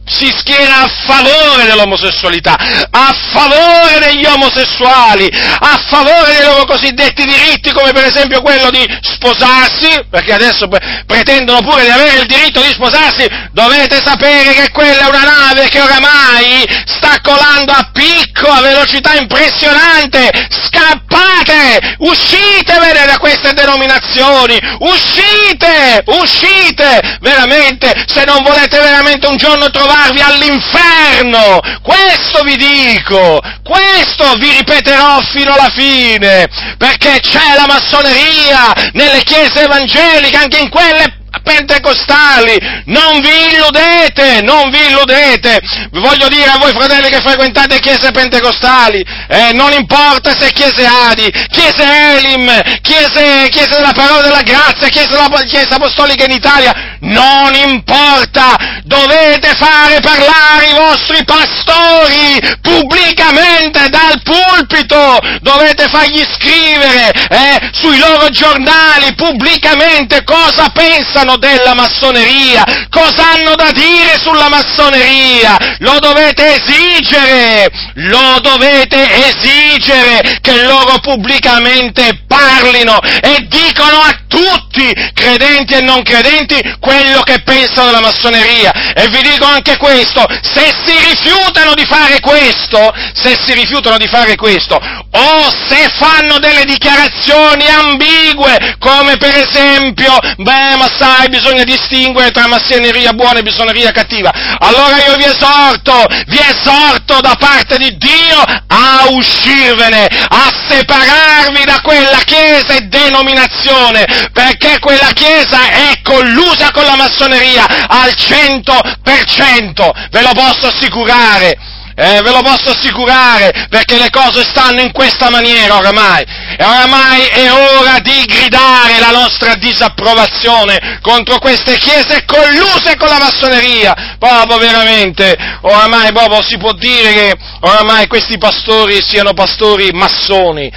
A: si schiera a favore dell'omosessualità, a favore degli omosessuali, a favore dei loro cosiddetti diritti, come per esempio quello di sposarsi, perché adesso pretendono pure di avere il diritto di sposarsi, dovete sapere che quella è una nave che oramai sta colando a picco, a velocità impressionante, scappate, uscitevene da queste denominazioni, uscite, uscite, veramente, se non volete veramente un giorno trovare trovarvi all'inferno! Questo vi dico! Questo vi ripeterò fino alla fine! Perché c'è la massoneria nelle chiese evangeliche, anche in quelle pentecostali, non vi illudete, non vi illudete, voglio dire a voi fratelli che frequentate chiese pentecostali, eh, non importa se chiese Adi, chiese Elim, chiese, chiese della parola della grazia, chiese, della, chiese apostolica in Italia, non importa, dovete fare parlare i vostri pastori pubblicamente dal pulpito, dovete fargli scrivere eh, sui loro giornali pubblicamente cosa pensano parlano della massoneria, cosa hanno da dire sulla massoneria? Lo dovete esigere, lo dovete esigere che loro pubblicamente parlino e dicono a tutti, credenti e non credenti, quello che pensano della massoneria. E vi dico anche questo, se si rifiutano di fare questo, se si rifiutano di fare questo, o se fanno delle dichiarazioni ambigue, come per esempio, beh, ma sai, bisogna distinguere tra massoneria buona e massoneria cattiva, allora io vi esorto, vi esorto da parte di Dio a uscirvene, a separarvi da quella chiesa e denominazione, perché quella chiesa è collusa con la massoneria al cento per cento, ve lo posso assicurare. Eh, ve lo posso assicurare, perché le cose stanno in questa maniera oramai. E oramai è ora di gridare la nostra disapprovazione contro queste chiese colluse con la massoneria. Proprio veramente, oramai proprio si può dire che oramai questi pastori siano pastori massoni,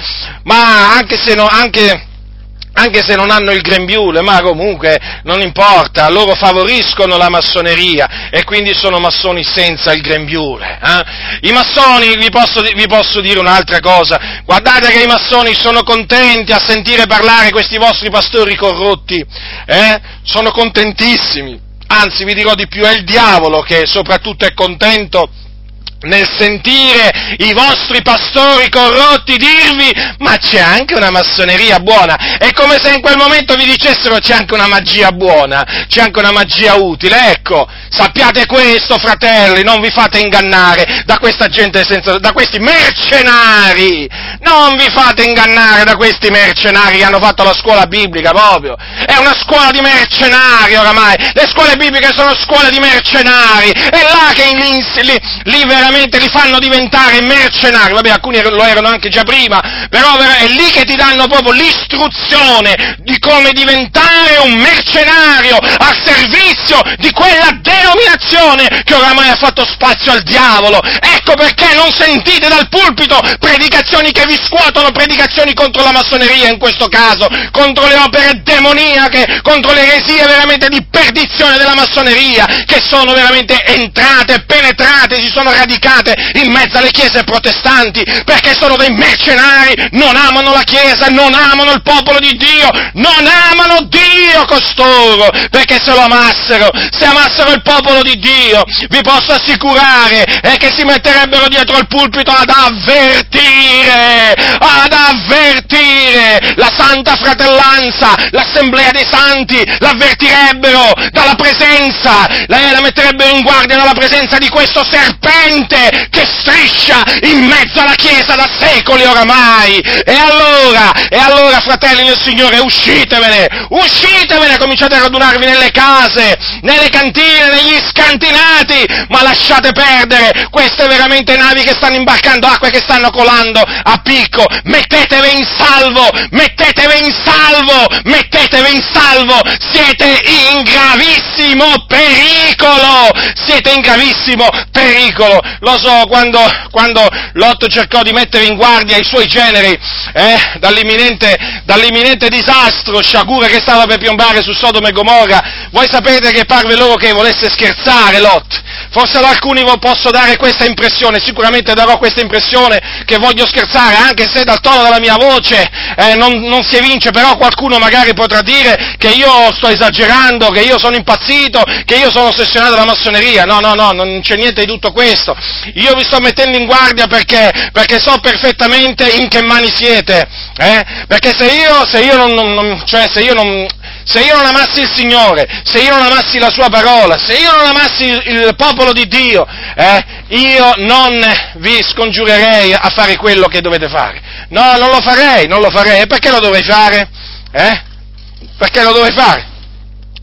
A: ma anche se no, anche anche se non hanno il grembiule, ma comunque non importa, loro favoriscono la massoneria e quindi sono massoni senza il grembiule. Eh? I massoni, vi posso, vi posso, dire un'altra cosa, guardate che i massoni sono contenti a sentire parlare questi vostri pastori corrotti, eh? sono contentissimi, anzi vi dirò di più, è il diavolo che soprattutto è contento nel sentire i vostri pastori corrotti dirvi ma c'è anche una massoneria buona, è come se in quel momento vi dicessero c'è anche una magia buona, c'è anche una magia utile, ecco, sappiate questo fratelli, non vi fate ingannare da questa gente senza, da questi mercenari, non vi fate ingannare da questi mercenari che hanno fatto la scuola biblica proprio, è una scuola di mercenari oramai, le scuole bibliche sono scuole di mercenari, è là che lì, lì, lì veramente li fanno diventare mercenari, vabbè alcuni lo erano anche già prima, però è lì che ti danno proprio l'istruzione di come diventare un mercenario al servizio di quella denominazione che oramai ha fatto spazio al diavolo. Ecco perché non sentite dal pulpito predicazioni che vi scuotono, predicazioni contro la massoneria in questo caso, contro le opere demoniache, contro le eresie veramente di perdizione della massoneria, che sono veramente entrate, penetrate, si sono radicate in mezzo alle chiese protestanti, perché sono dei mercenari, non amano la chiesa, non amano il popolo di Dio, non amano Dio costoro, perché se lo amassero, se amassero il popolo di Dio, vi posso assicurare è che si metterebbero dietro al pulpito ad avvertire, ad avvertire la santa fratellanza, l'assemblea dei santi, l'avvertirebbero dalla presenza, la, la metterebbero in guardia dalla presenza di questo serpente che striscia in mezzo alla Chiesa da secoli oramai. E allora, e allora, fratelli del Signore, uscitevene, uscitevene, cominciate a radunarvi nelle case, nelle cantine, negli scantinati, ma lasciate perdere queste veramente navi che stanno imbarcando acqua e che stanno colando a picco, mettetevi in salvo, mettetevi in salvo, mettetevi in salvo, siete in gravissimo pericolo, siete in gravissimo pericolo. Lo so, quando, quando Lotto cercò di mettere in guardia i suoi generi eh, dall'imminente, dall'imminente disastro, sciagura che stava per piombare su Sodoma e Gomorra, voi sapete che parve loro che volesse scherzare Lot. Forse ad alcuni posso dare questa impressione, sicuramente darò questa impressione che voglio scherzare, anche se dal tono della mia voce eh, non, non, si evince, però qualcuno magari potrà dire che io sto esagerando, che io sono impazzito, che io sono ossessionato dalla massoneria. No, no, no, non c'è niente di tutto questo. Io vi sto mettendo in guardia perché, perché so perfettamente in che mani siete. Eh? Perché se io, se io non, non, cioè se io non, se io non amassi il Signore, se io non amassi la Sua parola, se io non amassi il, popolo di Dio, eh, io non vi scongiurerei a fare quello che dovete fare. No, non lo farei, non lo farei. E perché lo dovrei fare? Eh? Perché lo dovrei fare?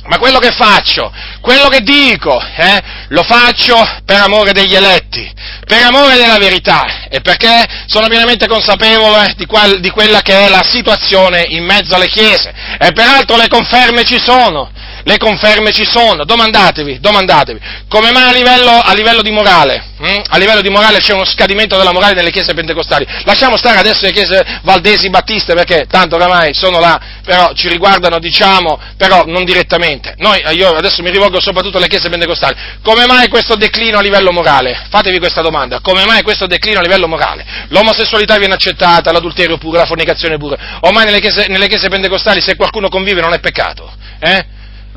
A: Ma quello che faccio, quello che dico, eh, lo faccio per amore degli eletti, per amore della verità e perché sono pienamente consapevole di, qual, di quella che è la situazione in mezzo alle chiese. E peraltro le conferme ci sono, le conferme ci sono, domandatevi, domandatevi, come mai a livello, a livello di morale, hm? a livello di morale c'è uno scadimento della morale nelle chiese pentecostali? Lasciamo stare adesso le chiese valdesi, battiste, perché tanto oramai sono là, però ci riguardano, diciamo, però non direttamente. Noi, io adesso mi rivolgo soprattutto alle chiese pentecostali, come mai questo declino a livello morale? Fatevi questa domanda, come mai questo declino a livello morale? L'omosessualità viene accettata, l'adulterio pure, la fornicazione pure, ormai nelle chiese, nelle chiese pentecostali se qualcuno convive non è peccato, eh?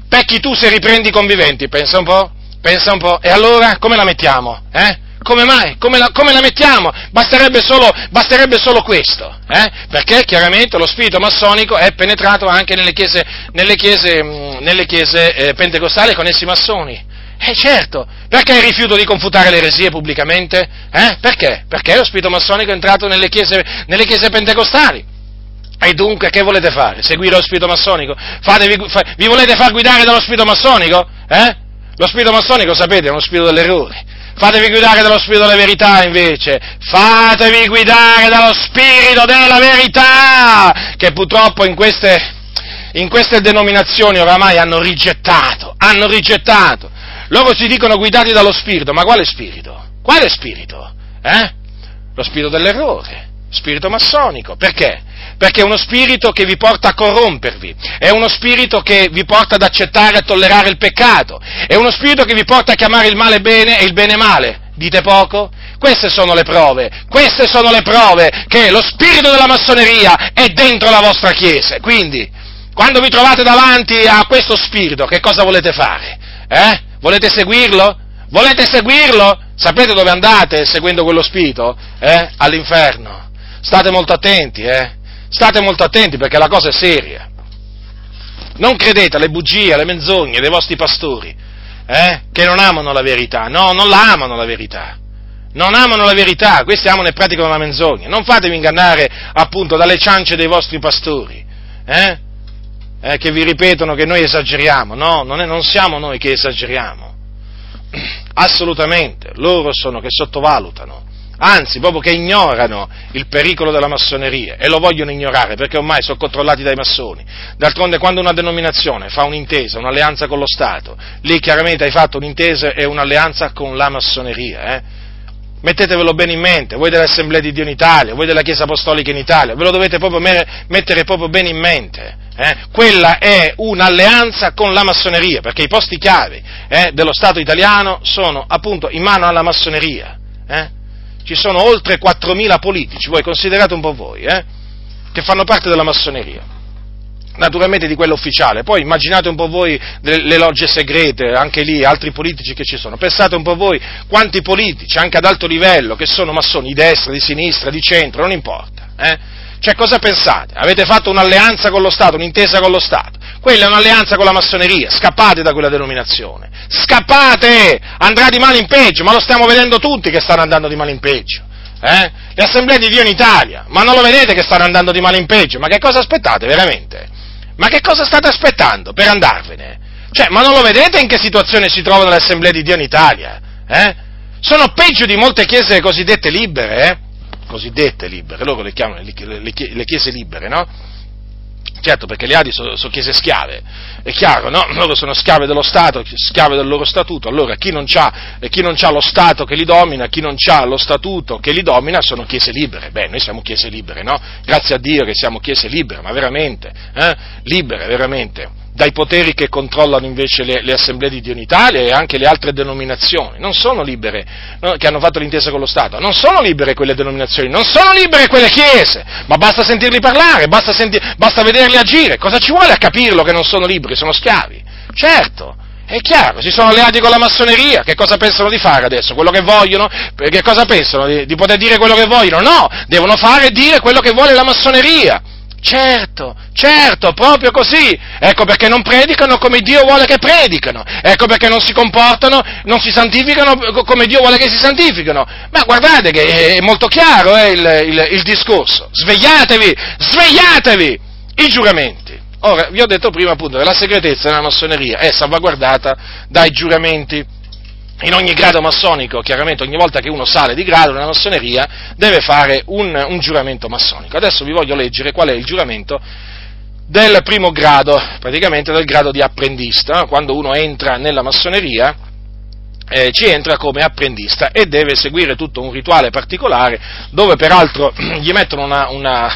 A: Pecchi tu se riprendi i conviventi, pensa un po', pensa un po', e allora come la mettiamo? Eh? Come mai? Come la, come la mettiamo? Basterebbe solo, basterebbe solo questo, eh? perché chiaramente lo spirito massonico è penetrato anche nelle chiese, nelle chiese, mm, nelle chiese eh, pentecostali con essi massoni. Eh certo, perché il rifiuto di confutare le eresie pubblicamente? Eh? Perché? Perché lo spirito massonico è entrato nelle chiese, nelle chiese pentecostali. E dunque che volete fare? Seguire lo spirito massonico? Fatevi, fa, vi volete far guidare dallo spirito massonico? Eh? Lo spirito massonico, sapete, è uno spirito dell'errore. Fatevi guidare dallo spirito della verità invece. Fatevi guidare dallo spirito della verità, che purtroppo in queste, in queste denominazioni oramai hanno rigettato, hanno rigettato. Loro si dicono guidati dallo spirito, ma quale spirito? Quale spirito? Eh? Lo spirito dell'errore, spirito massonico. Perché? perché è uno spirito che vi porta a corrompervi, è uno spirito che vi porta ad accettare e tollerare il peccato, è uno spirito che vi porta a chiamare il male bene e il bene male. Dite poco? Queste sono le prove, queste sono le prove che lo spirito della massoneria è dentro la vostra chiesa. Quindi, quando vi trovate davanti a questo spirito, che cosa volete fare? Eh? Volete seguirlo? Volete seguirlo? Sapete dove andate seguendo quello spirito? Eh? All'inferno. State molto attenti, eh? State molto attenti perché la cosa è seria. Non credete alle bugie, alle menzogne dei vostri pastori, eh, che non amano la verità. No, non la amano la verità. Non amano la verità, questi amano e praticano la menzogna. Non fatevi ingannare appunto dalle ciance dei vostri pastori, eh, eh, che vi ripetono che noi esageriamo. No, non, è, non siamo noi che esageriamo. assolutamente, loro sono che sottovalutano, anzi proprio che ignorano il pericolo della massoneria e lo vogliono ignorare perché ormai sono controllati dai massoni. D'altronde quando una denominazione fa un'intesa, un'alleanza con lo Stato, lì chiaramente hai fatto un'intesa e un'alleanza con la massoneria. Eh? Mettetevelo bene in mente, voi dell'Assemblea di Dio in Italia, voi della Chiesa Apostolica in Italia, ve lo dovete proprio mettere proprio bene in mente. Eh? Quella è un'alleanza con la massoneria, perché i posti chiave eh, dello Stato italiano sono appunto in mano alla massoneria. Eh? Ci sono oltre 4.000 politici, voi considerate un po' voi, eh, che fanno parte della massoneria naturalmente di quella ufficiale. Poi immaginate un po' voi le logge segrete, anche lì, altri politici che ci sono. Pensate un po' voi quanti politici, anche ad alto livello, che sono massoni di destra, di sinistra, di centro, non importa. Eh? Cioè cosa pensate? Avete fatto un'alleanza con lo Stato, un'intesa con lo Stato. Quella è un'alleanza con la massoneria, scappate da quella denominazione. Scappate! Andrà di male in peggio, ma lo stiamo vedendo tutti che stanno andando di male in peggio. Eh? Le assemblee di Dio in Italia, ma non lo vedete che stanno andando di male in peggio? Ma che cosa aspettate veramente? Ma che cosa state aspettando per andarvene? Cioè, ma non lo vedete in che situazione si trovano le assemblee di Dio in Italia? Eh? Sono peggio di molte chiese cosiddette libere, eh? Cosiddette libere, loro le chiamano le, chiese libere, no? Certo, perché le Adi sono, sono, chiese schiave, è chiaro, no? Loro sono schiave dello Stato, schiave del loro statuto, allora chi non, ha, chi non ha lo Stato che li domina, chi non ha lo statuto che li domina sono chiese libere. Beh, noi siamo chiese libere, no? Grazie a Dio che siamo chiese libere, ma veramente, eh? Libere, veramente dai poteri che controllano invece le, le, assemblee di Dio in Italia e anche le altre denominazioni. Non sono libere, no, che hanno fatto l'intesa con lo Stato, non sono libere quelle denominazioni, non sono libere quelle chiese, ma basta sentirli parlare, basta, senti, basta vederli agire. Cosa ci vuole a capirlo che non sono liberi, sono schiavi? Certo. È chiaro, si sono alleati con la massoneria, che cosa pensano di fare adesso? Quello che vogliono? Che cosa pensano? Di, di poter dire quello che vogliono? No, devono fare e dire quello che vuole la massoneria. Certo, certo, proprio così. Ecco perché non predicano come Dio vuole che predicano. Ecco perché non si comportano, non si santificano come Dio vuole che si santificano. Ma guardate che è molto chiaro eh, il, il, il discorso. Svegliatevi, svegliatevi! I giuramenti. Ora, vi ho detto prima appunto che la segretezza nella massoneria è salvaguardata dai giuramenti in ogni grado massonico, chiaramente ogni volta che uno sale di grado nella massoneria, deve fare un, un, giuramento massonico. Adesso vi voglio leggere qual è il giuramento del primo grado, praticamente del grado di apprendista, quando uno entra nella massoneria. Eh, ci entra come apprendista e deve seguire tutto un rituale particolare dove peraltro gli mettono una, una,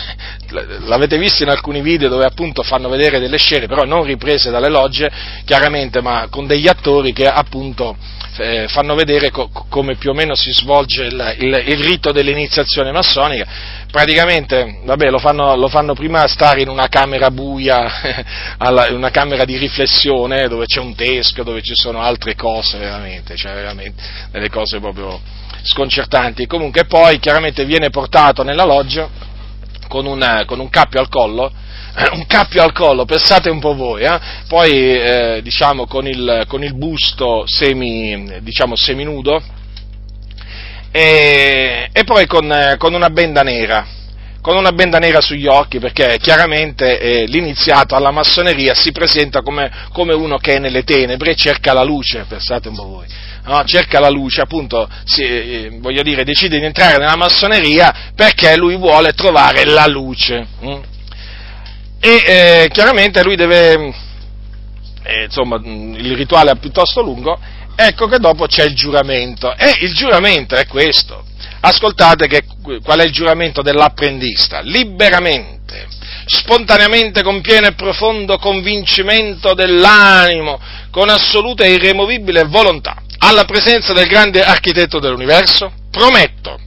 A: l'avete visto in alcuni video dove appunto fanno vedere delle scene però non riprese dalle logge chiaramente ma con degli attori che appunto eh, fanno vedere co- come più o meno si svolge il, il, il rito dell'iniziazione massonica. Praticamente, vabbè, lo fanno, lo fanno prima stare in una camera buia, in una camera di riflessione, dove c'è un teschio, dove ci sono altre cose, veramente, cioè veramente delle cose proprio sconcertanti. Comunque poi chiaramente viene portato nella loggia con, una, con un cappio al collo, un cappio al collo, pensate un po' voi, eh? poi eh, diciamo con il, con il busto semi, diciamo, seminudo e, e poi con, con, una benda nera, con una benda nera sugli occhi perché chiaramente eh, l'iniziato alla massoneria si presenta come, come, uno che è nelle tenebre e cerca la luce, pensate un po' voi. No, cerca la luce, appunto, si, eh, voglio dire, decide di entrare nella massoneria perché lui vuole trovare la luce. Hm? e eh, chiaramente lui deve, eh, insomma, il rituale è piuttosto lungo, ecco che dopo c'è il giuramento, e il giuramento è questo. Ascoltate che, qual è il giuramento dell'apprendista, liberamente, spontaneamente con pieno e profondo convincimento dell'animo, con assoluta e irremovibile volontà, alla presenza del grande architetto dell'universo, prometto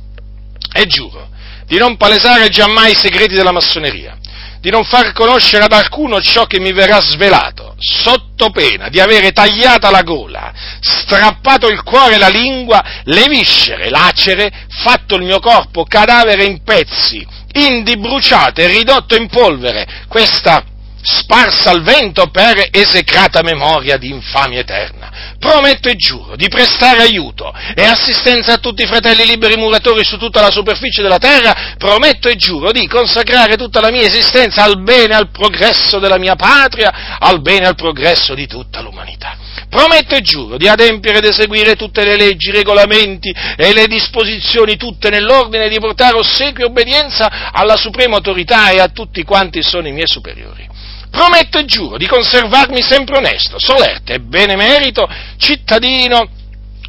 A: e giuro di non palesare giammai i segreti della massoneria, di non far conoscere ad alcuno ciò che mi verrà svelato, sotto pena di avere tagliata la gola, strappato il cuore e la lingua, le viscere lacere, fatto il mio corpo cadavere in pezzi, indi bruciato e ridotto in polvere, questa sparsa al vento per esecrata memoria di infamia eterna. Prometto e giuro di prestare aiuto e assistenza a tutti i fratelli liberi muratori su tutta la superficie della terra, prometto e giuro di consacrare tutta la mia esistenza al bene e al progresso della mia patria, al bene e al progresso di tutta l'umanità. prometto e giuro di adempiere ed eseguire tutte le leggi, i regolamenti e le disposizioni tutte nell'ordine di portare ossequio e obbedienza alla suprema autorità e a tutti quanti sono i miei superiori. Prometto e giuro di conservarmi sempre onesto, solerte e benemerito, cittadino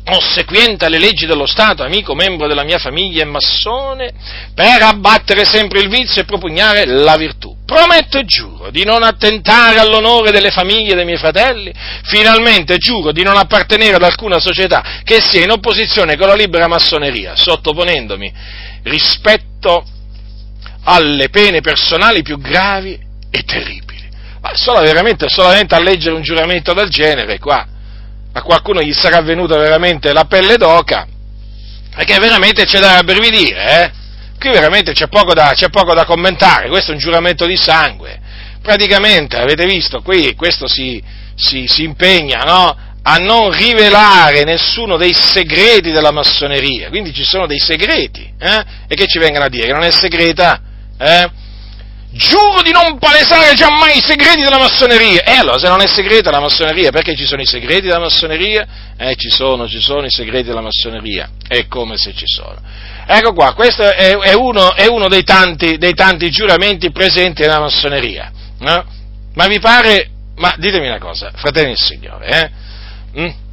A: ossequiente alle leggi dello Stato, amico, membro della mia famiglia e massone, per abbattere sempre il vizio e propugnare la virtù. Prometto e giuro di non attentare all'onore delle famiglie dei miei fratelli, finalmente giuro di non appartenere ad alcuna società che sia in opposizione con la libera massoneria, sottoponendomi rispetto alle pene personali più gravi e terribili. Ma solo veramente, solamente a leggere un giuramento del genere qua a qualcuno gli sarà venuta veramente la pelle d'oca, perché veramente c'è da rabbrividire, eh? Qui veramente c'è poco, da, c'è poco da commentare, questo è un giuramento di sangue. Praticamente, avete visto, qui questo si, si, si impegna, no? a non rivelare nessuno dei segreti della massoneria, quindi ci sono dei segreti, eh? e che ci vengono a dire? Che non è segreta? Eh? Giuro di non palesare giammai i segreti della massoneria. E allora, se non è segreta la massoneria, perché ci sono i segreti della massoneria? Eh, ci sono, ci sono i segreti della massoneria. È come se ci sono. Ecco qua, questo è, è, uno, è uno, dei tanti, dei tanti giuramenti presenti nella massoneria. No? Ma vi pare, ma ditemi una cosa, fratelli del Signore, eh? Mm?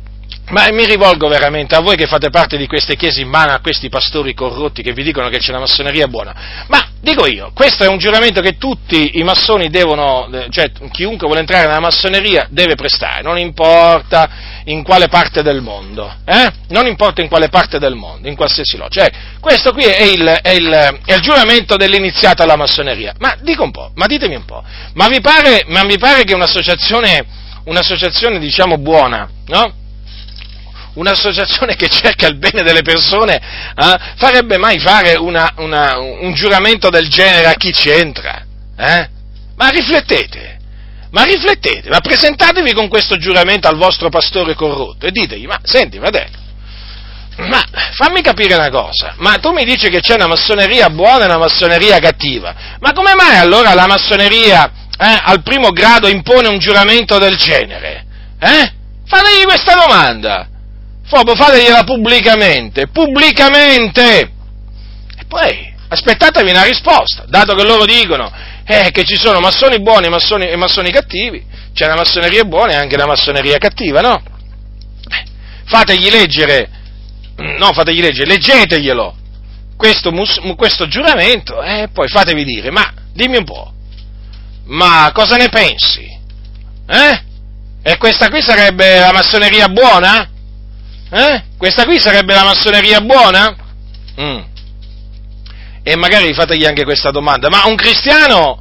A: Ma mi rivolgo veramente a voi che fate parte di queste chiese in mano, a questi pastori corrotti che vi dicono che c'è la massoneria buona. Ma dico io, questo è un giuramento che tutti i massoni devono, cioè chiunque vuole entrare nella massoneria deve prestare, non importa in quale parte del mondo, eh? Non importa in quale parte del mondo, in qualsiasi loco. Cioè, questo qui è il, è, il, è il, giuramento dell'iniziata alla massoneria. Ma dico un po', ma ditemi un po', ma vi pare, ma vi pare che un'associazione, un'associazione diciamo buona, no? Un'associazione che cerca il bene delle persone eh, farebbe mai fare una, una, un giuramento del genere a chi c'entra? Eh? Ma riflettete, ma riflettete, ma presentatevi con questo giuramento al vostro pastore corrotto e ditegli, ma senti fratello, ma fammi capire una cosa, ma tu mi dici che c'è una massoneria buona e una massoneria cattiva, ma come mai allora la massoneria eh, al primo grado impone un giuramento del genere? Eh? Fategli questa domanda. Proprio fategliela pubblicamente, pubblicamente! E poi aspettatevi una risposta, dato che loro dicono eh, che ci sono massoni buoni massoni, e massoni cattivi, c'è una massoneria buona e anche una massoneria cattiva, no? Fategli leggere, no, fategli leggere, leggeteglielo, questo, questo giuramento, e eh, poi fatevi dire, ma dimmi un po', ma cosa ne pensi? Eh? E questa qui sarebbe la massoneria buona? Eh? Questa qui sarebbe la massoneria buona? Mm. E magari fategli anche questa domanda, ma un cristiano,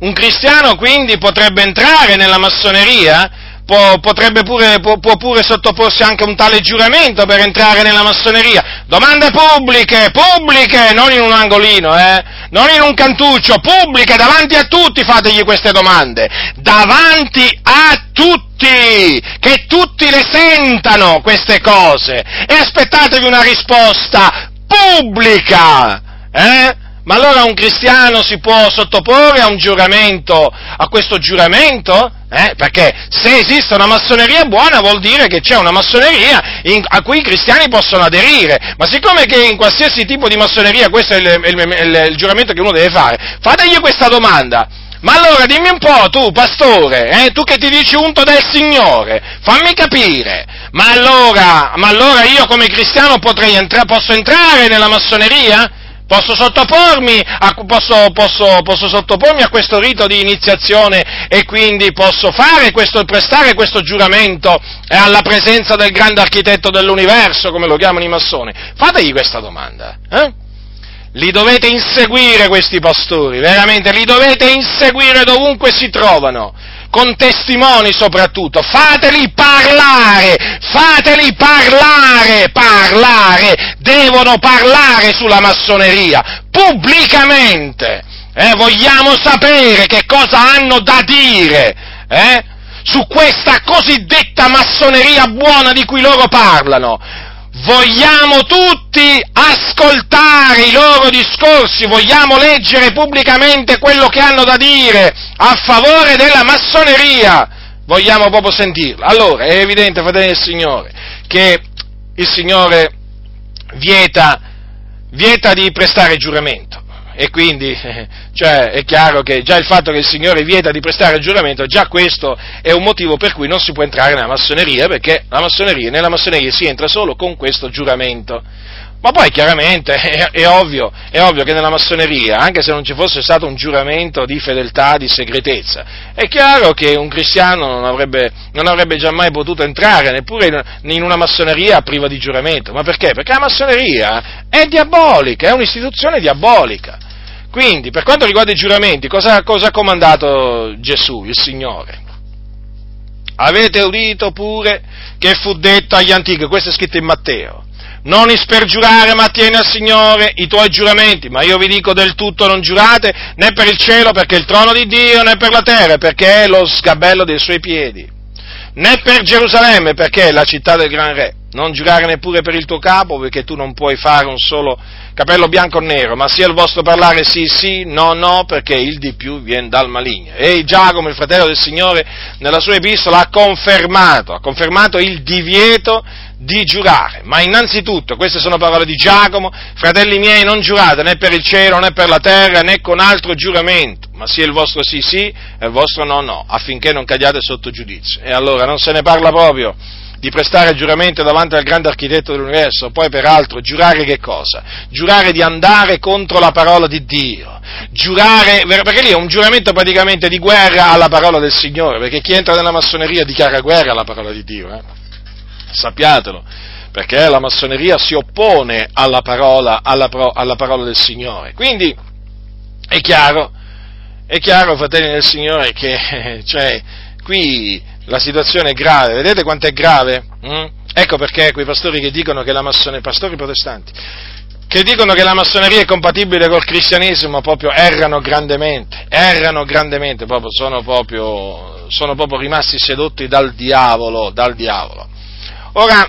A: un cristiano quindi potrebbe entrare nella massoneria? Può, pure, può, può, pure sottoporsi anche a un tale giuramento per entrare nella massoneria. Domande pubbliche, pubbliche, non in un angolino, eh? non in un cantuccio, pubbliche, davanti a tutti fategli queste domande. Davanti a tutti che tutti le sentano queste cose e aspettatevi una risposta pubblica. Eh? Ma allora un cristiano si può sottoporre a un giuramento, a questo giuramento? Eh? Perché se esiste una massoneria buona vuol dire che c'è una massoneria in, a cui i cristiani possono aderire. Ma siccome che in qualsiasi tipo di massoneria questo è il, il, il, il giuramento che uno deve fare, fategli questa domanda. Ma allora dimmi un po', tu, pastore, eh, tu che ti dici unto del Signore, fammi capire, ma allora, ma allora io come cristiano potrei entra- posso entrare nella massoneria? Posso sottopormi, a, posso, posso, posso sottopormi, a, questo rito di iniziazione e quindi posso questo, prestare questo giuramento eh, alla presenza del grande architetto dell'universo, come lo chiamano i massoni? Fategli questa domanda. Eh? Li dovete inseguire questi pastori, veramente, li dovete inseguire dovunque si trovano, con testimoni soprattutto, fateli parlare, fateli parlare, parlare, devono parlare sulla massoneria, pubblicamente, eh, vogliamo sapere che cosa hanno da dire, eh, su questa cosiddetta massoneria buona di cui loro parlano vogliamo tutti ascoltare i loro discorsi, vogliamo leggere pubblicamente quello che hanno da dire a favore della massoneria. Vogliamo proprio sentirla. Allora, è evidente, fratelli del Signore, che il Signore vieta, vieta di prestare giuramento. E quindi, cioè, è chiaro che già il fatto che il Signore vieta di prestare giuramento, già questo è un motivo per cui non si può entrare nella massoneria, perché massoneria, nella massoneria si entra solo con questo giuramento. Ma poi chiaramente è, è, ovvio, è, ovvio, che nella massoneria, anche se non ci fosse stato un giuramento di fedeltà, di segretezza, è chiaro che un cristiano non avrebbe, non avrebbe mai potuto entrare neppure in, in, una massoneria priva di giuramento. Ma perché? Perché la massoneria è diabolica, è un'istituzione diabolica. Quindi, per quanto riguarda i giuramenti, cosa, cosa ha comandato Gesù, il Signore? Avete udito pure che fu detto agli antichi, questo è scritto in Matteo non ispergiurare, ma tieni al Signore i tuoi giuramenti, ma io vi dico del tutto non giurate né per il cielo perché è il trono di Dio, né per la terra perché è lo sgabello dei suoi piedi, né per Gerusalemme perché è la città del gran re. Non giurare neppure per il tuo capo perché tu non puoi fare un solo capello bianco o nero, ma sia il vostro parlare sì sì, no no, perché il di più viene dal maligno. E Giacomo, il fratello del Signore, nella sua epistola ha confermato, ha confermato il divieto di giurare, ma innanzitutto, queste sono parole di Giacomo, fratelli miei, non giurate né per il cielo né per la terra né con altro giuramento, ma sia il vostro sì sì e il vostro no no, affinché non cadiate sotto giudizio. E allora non se ne parla proprio di prestare giuramento davanti al grande architetto dell'universo, poi peraltro giurare che cosa? Giurare di andare contro la parola di Dio, giurare, perché lì è un giuramento praticamente di guerra alla parola del Signore, perché chi entra nella massoneria dichiara guerra alla parola di Dio. Eh? Sappiatelo, perché la massoneria si oppone alla parola, alla, alla parola del Signore. Quindi è chiaro, è chiaro, fratelli del Signore, che cioè, qui la situazione è grave, vedete quanto è grave? Mm? Ecco perché quei pastori che dicono che la massoneria, pastori protestanti, che dicono che la massoneria è compatibile col cristianesimo proprio errano grandemente, errano grandemente, proprio, sono, proprio, sono proprio rimasti sedotti dal diavolo, dal diavolo. Ora,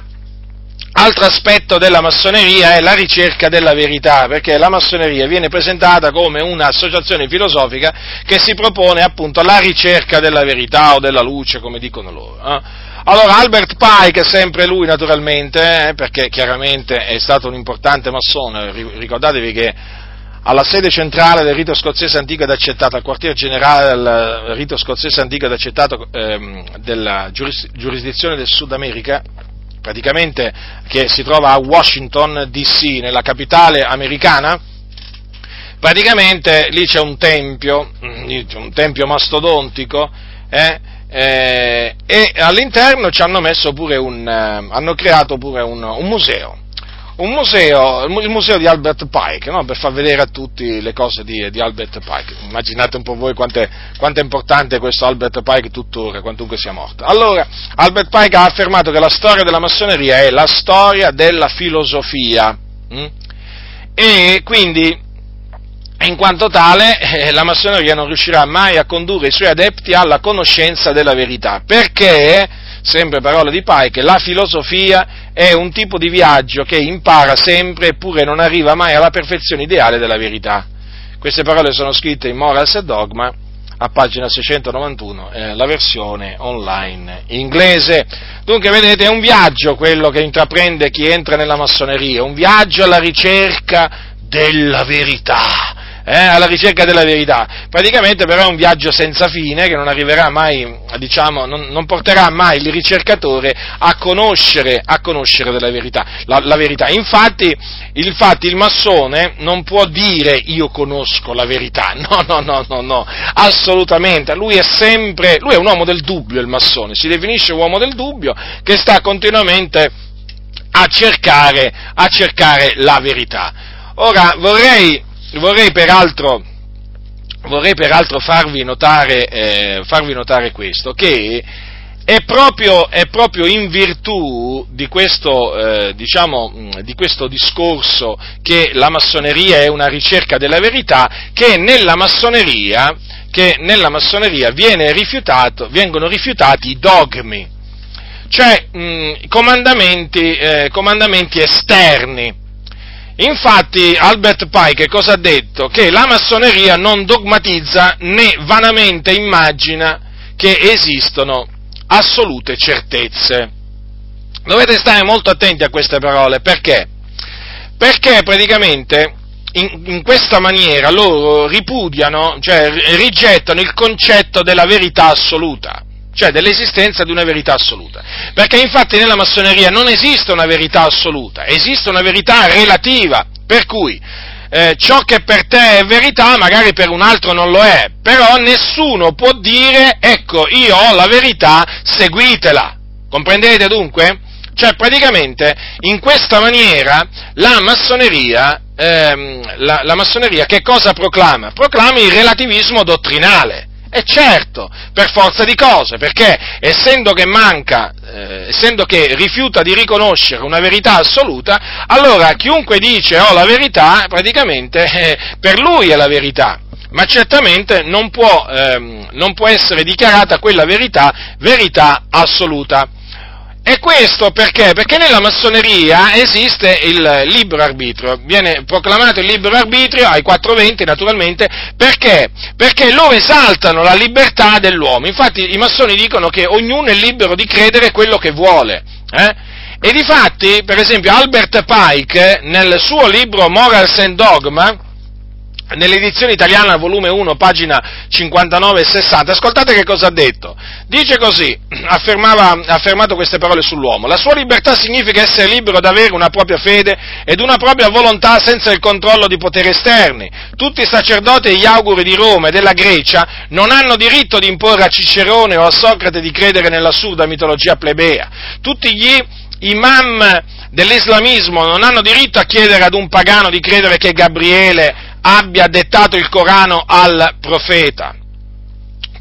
A: altro aspetto della massoneria è la ricerca della verità, perché la massoneria viene presentata come un'associazione filosofica che si propone appunto la ricerca della verità o della luce, come dicono loro. Eh? Allora, Albert Pike, sempre lui naturalmente, eh, perché chiaramente è stato un importante massone, ricordatevi che alla sede centrale del rito scozzese antico ed accettato, al quartier generale del rito scozzese antico ed accettato ehm, della giurisdizione del Sud America, praticamente che si trova a Washington DC, nella capitale americana, praticamente lì c'è un tempio, mm, un tempio mastodontico, eh, eh, e all'interno ci hanno messo pure un, eh, hanno creato pure un, un museo un museo, il museo di Albert Pike, no? per far vedere a tutti le cose di, di Albert Pike. Immaginate un po' voi quanto è, importante questo Albert Pike tuttora, quantunque sia morto. Allora, Albert Pike ha affermato che la storia della massoneria è la storia della filosofia. Hm? E quindi, in quanto tale, eh, la massoneria non riuscirà mai a condurre i suoi adepti alla conoscenza della verità, perché sempre parole di Pike, la filosofia è un tipo di viaggio che impara sempre eppure non arriva mai alla perfezione ideale della verità. Queste parole sono scritte in Morals e Dogma a pagina 691, eh, la versione online inglese. Dunque, vedete, è un viaggio quello che intraprende chi entra nella massoneria, un viaggio alla ricerca della verità eh, alla ricerca della verità. Praticamente però è un viaggio senza fine che non arriverà mai, diciamo, non, non porterà mai il ricercatore a conoscere, a conoscere della verità, la, la verità. Infatti, infatti il massone non può dire io conosco la verità, no, no, no, no, no, assolutamente, lui è sempre, lui è un uomo del dubbio il massone, si definisce uomo del dubbio che sta continuamente a cercare, a cercare la verità. Ora vorrei vorrei peraltro, vorrei peraltro farvi, notare, eh, farvi notare questo, che è proprio, è proprio, in virtù di questo, eh, diciamo, di questo, discorso che la massoneria è una ricerca della verità che nella massoneria, che nella massoneria vengono rifiutati i dogmi, cioè mh, comandamenti, eh, comandamenti esterni Infatti Albert Pike cosa ha detto? Che la massoneria non dogmatizza né vanamente immagina che esistono assolute certezze. Dovete stare molto attenti a queste parole, perché? Perché praticamente in, in, questa maniera loro ripudiano, cioè rigettano il concetto della verità assoluta, cioè dell'esistenza di una verità assoluta. Perché infatti nella massoneria non esiste una verità assoluta, esiste una verità relativa, per cui eh, ciò che per te è verità magari per un altro non lo è, però nessuno può dire ecco io ho la verità, seguitela. Comprendete dunque? Cioè praticamente in questa maniera la massoneria, ehm, la, la massoneria che cosa proclama? Proclama il relativismo dottrinale. E certo, per forza di cose, perché essendo che manca, eh, essendo che rifiuta di riconoscere una verità assoluta, allora chiunque dice ho oh, la verità, praticamente eh, per lui è la verità ma certamente non può, ehm, non può, essere dichiarata quella verità verità assoluta. E questo perché? Perché nella massoneria esiste il libero arbitrio, viene proclamato il libero arbitrio ai 420 naturalmente, perché? Perché loro esaltano la libertà dell'uomo, infatti i massoni dicono che ognuno è libero di credere quello che vuole. Eh? E difatti, per esempio, Albert Pike, nel suo libro Morals and Dogma, nell'edizione italiana, volume 1, pagina 59 e 60, ascoltate che cosa ha detto. Dice così, ha affermato queste parole sull'uomo, la sua libertà significa essere libero ad avere una propria fede ed una propria volontà senza il controllo di poteri esterni. Tutti i sacerdoti e gli auguri di Roma e della Grecia non hanno diritto di imporre a Cicerone o a Socrate di credere nell'assurda mitologia plebea. Tutti gli imam dell'islamismo non hanno diritto a chiedere ad un pagano di credere che Gabriele abbia dettato il Corano al profeta.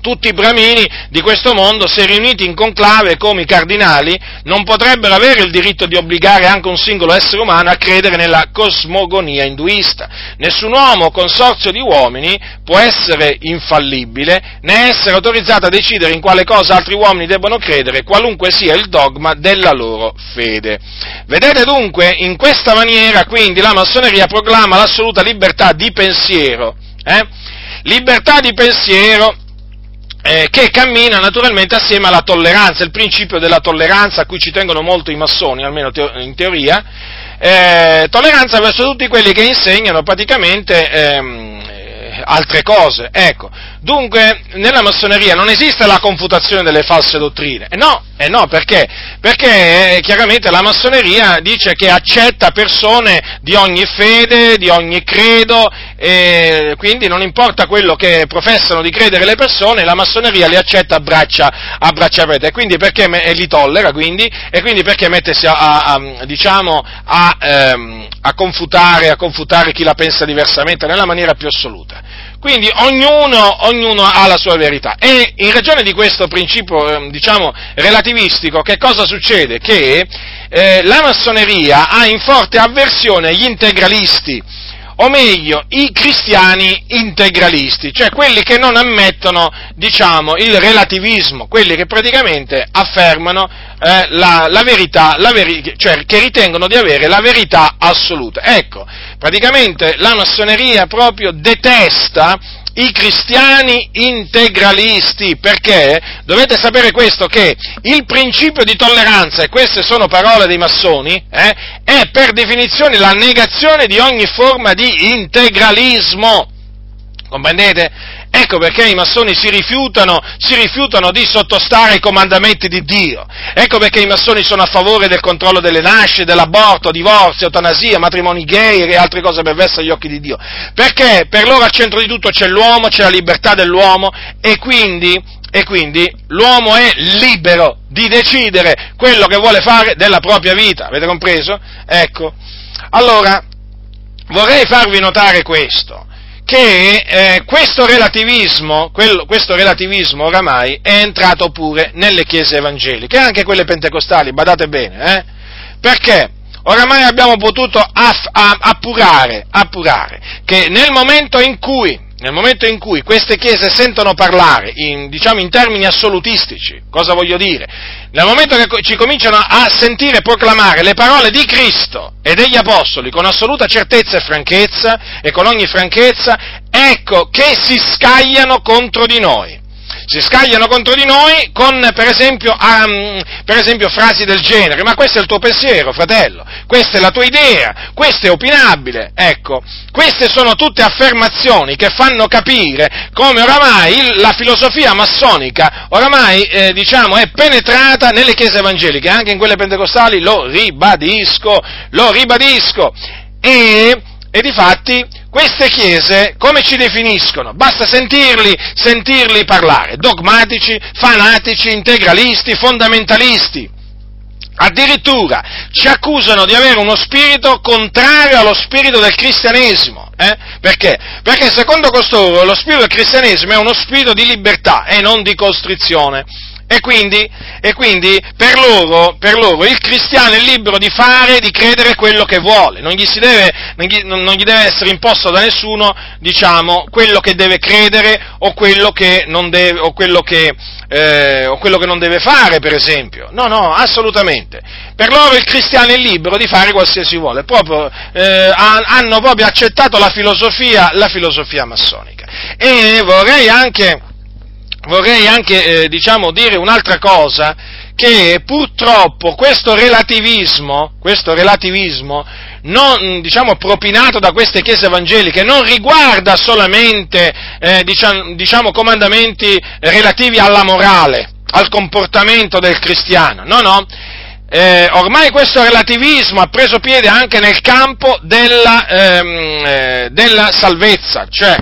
A: Tutti i bramini di questo mondo, se riuniti in conclave come i cardinali, non potrebbero avere il diritto di obbligare anche un singolo essere umano a credere nella cosmogonia induista. Nessun uomo o consorzio di uomini può essere infallibile né essere autorizzato a decidere in quale cosa altri uomini debbano credere, qualunque sia il dogma della loro fede. Vedete dunque, in questa maniera quindi la massoneria proclama l'assoluta libertà di pensiero. Eh? Libertà di pensiero eh, che cammina naturalmente assieme alla tolleranza, il principio della tolleranza a cui ci tengono molto i massoni, almeno in teoria, eh, tolleranza verso tutti quelli che insegnano praticamente ehm, altre cose. Ecco, dunque nella massoneria non esiste la confutazione delle false dottrine. E no, e no perché? Perché eh, chiaramente la massoneria dice che accetta persone di ogni fede, di ogni credo, e quindi non importa quello che professano di credere le persone, la massoneria li accetta a braccia, a braccia aperte. E quindi perché e li tollera, quindi, e quindi perché mettersi a, a, a diciamo, a, ehm, a, confutare, a confutare chi la pensa diversamente nella maniera più assoluta. Quindi ognuno, ognuno, ha la sua verità. E in ragione di questo principio, ehm, diciamo, relativistico, che cosa succede? Che eh, la massoneria ha in forte avversione agli integralisti, o meglio, i cristiani integralisti, cioè quelli che non ammettono, diciamo, il relativismo, quelli che praticamente affermano eh, la, la, verità, la veri- cioè che ritengono di avere la verità assoluta. Ecco, praticamente la massoneria proprio detesta i cristiani integralisti, perché dovete sapere questo, che il principio di tolleranza, e queste sono parole dei massoni, eh, è per definizione la negazione di ogni forma di integralismo. Comprendete? Ecco perché i massoni si rifiutano, si rifiutano, di sottostare ai comandamenti di Dio. Ecco perché i massoni sono a favore del controllo delle nascite, dell'aborto, divorzi, eutanasia, matrimoni gay e altre cose perverse agli occhi di Dio. Perché per loro al centro di tutto c'è l'uomo, c'è la libertà dell'uomo e quindi, e quindi l'uomo è libero di decidere quello che vuole fare della propria vita. Avete compreso? Ecco. Allora, vorrei farvi notare questo che eh, questo, relativismo, quello, questo relativismo oramai è entrato pure nelle chiese evangeliche, anche quelle pentecostali, badate bene, eh? perché oramai abbiamo potuto aff, appurare, appurare che nel momento in cui nel momento in cui queste chiese sentono parlare in, diciamo, in termini assolutistici, cosa voglio dire? Nel momento che ci cominciano a sentire proclamare le parole di Cristo e degli Apostoli con assoluta certezza e franchezza, e con ogni franchezza, ecco che si scagliano contro di noi si scagliano contro di noi con, per esempio, um, per esempio, frasi del genere, ma questo è il tuo pensiero, fratello, questa è la tua idea, questo è opinabile, ecco, queste sono tutte affermazioni che fanno capire come oramai il, la filosofia massonica oramai, eh, diciamo, è penetrata nelle chiese evangeliche, anche in quelle pentecostali, lo ribadisco, lo ribadisco, e, e di fatti queste chiese come ci definiscono? Basta sentirli, sentirli parlare, dogmatici, fanatici, integralisti, fondamentalisti. Addirittura ci accusano di avere uno spirito contrario allo spirito del cristianesimo. Eh? Perché? Perché secondo costoro lo spirito del cristianesimo è uno spirito di libertà e non di costrizione. E quindi, e quindi per, loro, per, loro, il cristiano è libero di fare, di credere quello che vuole, non gli, deve, non gli, non gli deve essere imposto da nessuno, diciamo, quello che deve credere o quello che non deve, o quello che, eh, o quello che non deve fare, per esempio. No, no, assolutamente. Per loro il cristiano è libero di fare qualsiasi vuole, proprio, eh, hanno proprio accettato la filosofia, la filosofia massonica. E vorrei anche vorrei anche eh, diciamo, dire un'altra cosa, che purtroppo questo relativismo, questo relativismo non, diciamo, propinato da queste chiese evangeliche non riguarda solamente eh, diciamo, comandamenti relativi alla morale, al comportamento del cristiano, no, no. Eh, ormai questo relativismo ha preso piede anche nel campo della, ehm, eh, della salvezza, cioè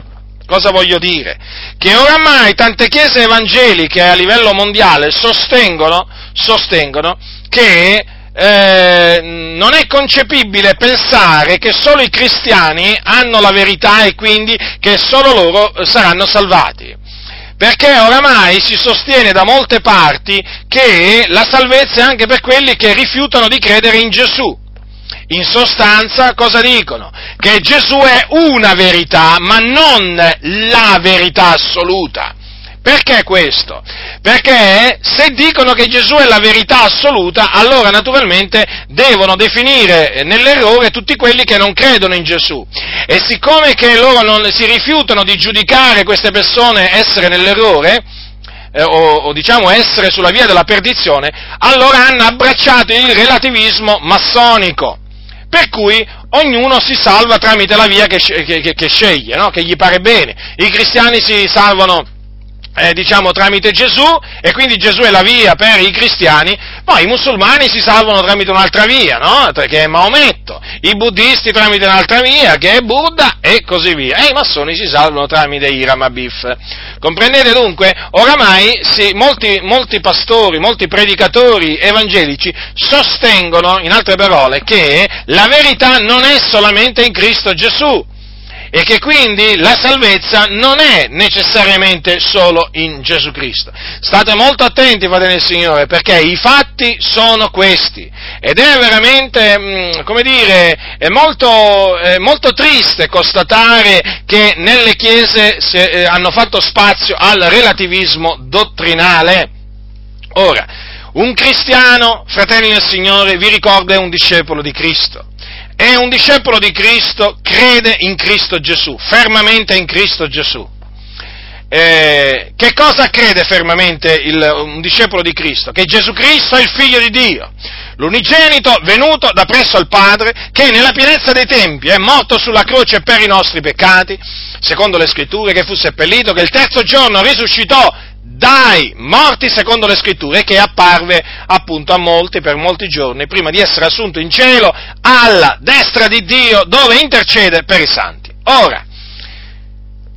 A: Cosa voglio dire? Che oramai tante chiese evangeliche a livello mondiale sostengono, sostengono che eh, non è concepibile pensare che solo i cristiani hanno la verità e quindi che solo loro saranno salvati. Perché oramai si sostiene da molte parti che la salvezza è anche per quelli che rifiutano di credere in Gesù. In sostanza cosa dicono? Che Gesù è una verità, ma non la verità assoluta. Perché questo? Perché se dicono che Gesù è la verità assoluta, allora naturalmente devono definire nell'errore tutti quelli che non credono in Gesù. E siccome che loro non, si rifiutano di giudicare queste persone essere nell'errore, eh, o, o, diciamo essere sulla via della perdizione, allora hanno abbracciato il relativismo massonico per cui ognuno si salva tramite la via che, che, che sceglie, no? che gli pare bene. I cristiani si salvano eh, diciamo tramite Gesù e quindi Gesù è la via per i cristiani, poi i musulmani si salvano tramite un'altra via, no? che è Maometto, i buddisti tramite un'altra via che è Buddha e così via, e i massoni si salvano tramite Iram Abif. Comprendete dunque? Oramai sì, molti, molti pastori, molti predicatori evangelici sostengono, in altre parole, che la verità non è solamente in Cristo Gesù, e che quindi la salvezza non è necessariamente solo in Gesù Cristo. State molto attenti, fratelli del Signore, perché i fatti sono questi ed è veramente, mm, come dire, molto, molto triste constatare che nelle chiese eh, hanno fatto spazio al relativismo dottrinale. Ora, un cristiano, fratelli del Signore, vi ricorda è un discepolo di Cristo è un discepolo di Cristo, crede in Cristo Gesù, fermamente in Cristo Gesù. Eh, che cosa crede fermamente il, un discepolo di Cristo? Che Gesù Cristo è il figlio di Dio, l'unigenito venuto da presso al Padre, che nella pienezza dei tempi è morto sulla croce per i nostri peccati, secondo le scritture, che fu seppellito, che il terzo giorno risuscitò dai morti secondo le scritture che apparve appunto a molti per molti giorni prima di essere assunto in cielo alla destra di Dio dove intercede per i santi. Ora,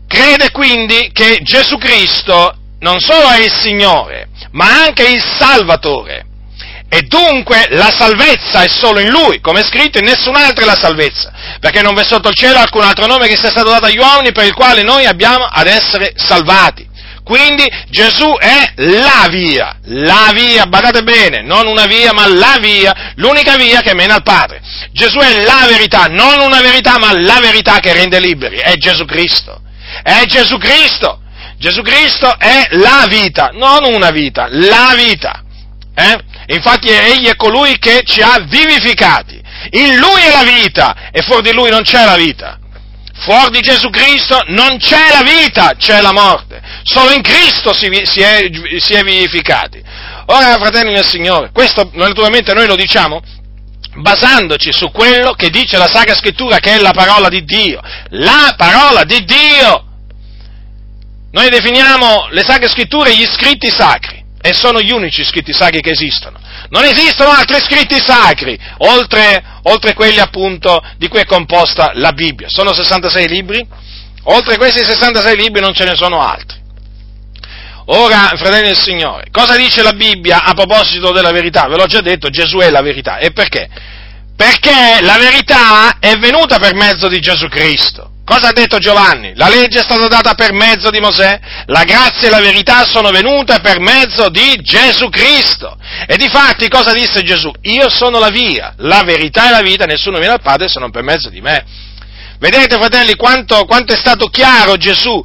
A: crede quindi che Gesù Cristo non solo è il Signore, ma anche il Salvatore. E dunque la salvezza è solo in Lui, come è scritto, in nessun altro è la salvezza, perché non v'è sotto il cielo alcun altro nome che sia stato dato agli uomini per il quale noi abbiamo ad essere salvati. Quindi Gesù è la via, la via, badate bene, non una via, ma la via, l'unica via che mena al Padre. Gesù è la verità, non una verità, ma la verità che rende liberi, è Gesù Cristo. È Gesù Cristo. Gesù Cristo è la vita, non una vita, la vita. Eh? Infatti egli è colui che ci ha vivificati. In lui è la vita e fuori di lui non c'è la vita. Fuori di Gesù Cristo non c'è la vita, c'è la morte. solo in Cristo si, si, è, si è vivificati. Ora, fratelli del Signore, questo naturalmente noi lo diciamo basandoci su quello che dice la Sacra Scrittura, che è la parola di Dio. La parola di Dio! Noi definiamo le Sacre Scritture gli scritti sacri, e sono gli unici scritti sacri che esistono. Non esistono altri scritti sacri, oltre, oltre quelli appunto di cui è composta la Bibbia. Sono 66 libri, oltre questi 66 libri non ce ne sono altri. Ora, fratelli del Signore, cosa dice la Bibbia a proposito della verità? Ve l'ho già detto, Gesù è la verità. E perché? Perché la verità è venuta per mezzo di Gesù Cristo. Cosa ha detto Giovanni? La legge è stata data per mezzo di Mosè, la grazia e la verità sono venute per mezzo di Gesù Cristo. E di fatti cosa disse Gesù? Io sono la via, la verità e la vita, nessuno viene al Padre se non per mezzo di me. Vedete fratelli quanto, quanto è stato chiaro Gesù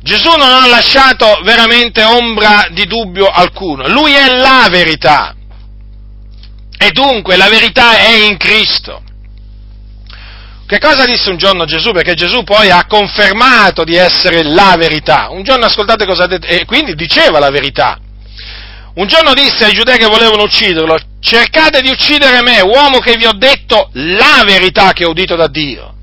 A: Gesù non ha lasciato veramente ombra di dubbio alcuno, lui è la verità. E dunque la verità è in Cristo. Che cosa disse un giorno Gesù? Perché Gesù poi ha confermato di essere la verità. Un giorno ascoltate cosa ha detto, e quindi diceva la verità. Un giorno disse ai giudei che volevano ucciderlo, cercate di uccidere me, uomo che vi ho detto la verità che ho udito da Dio.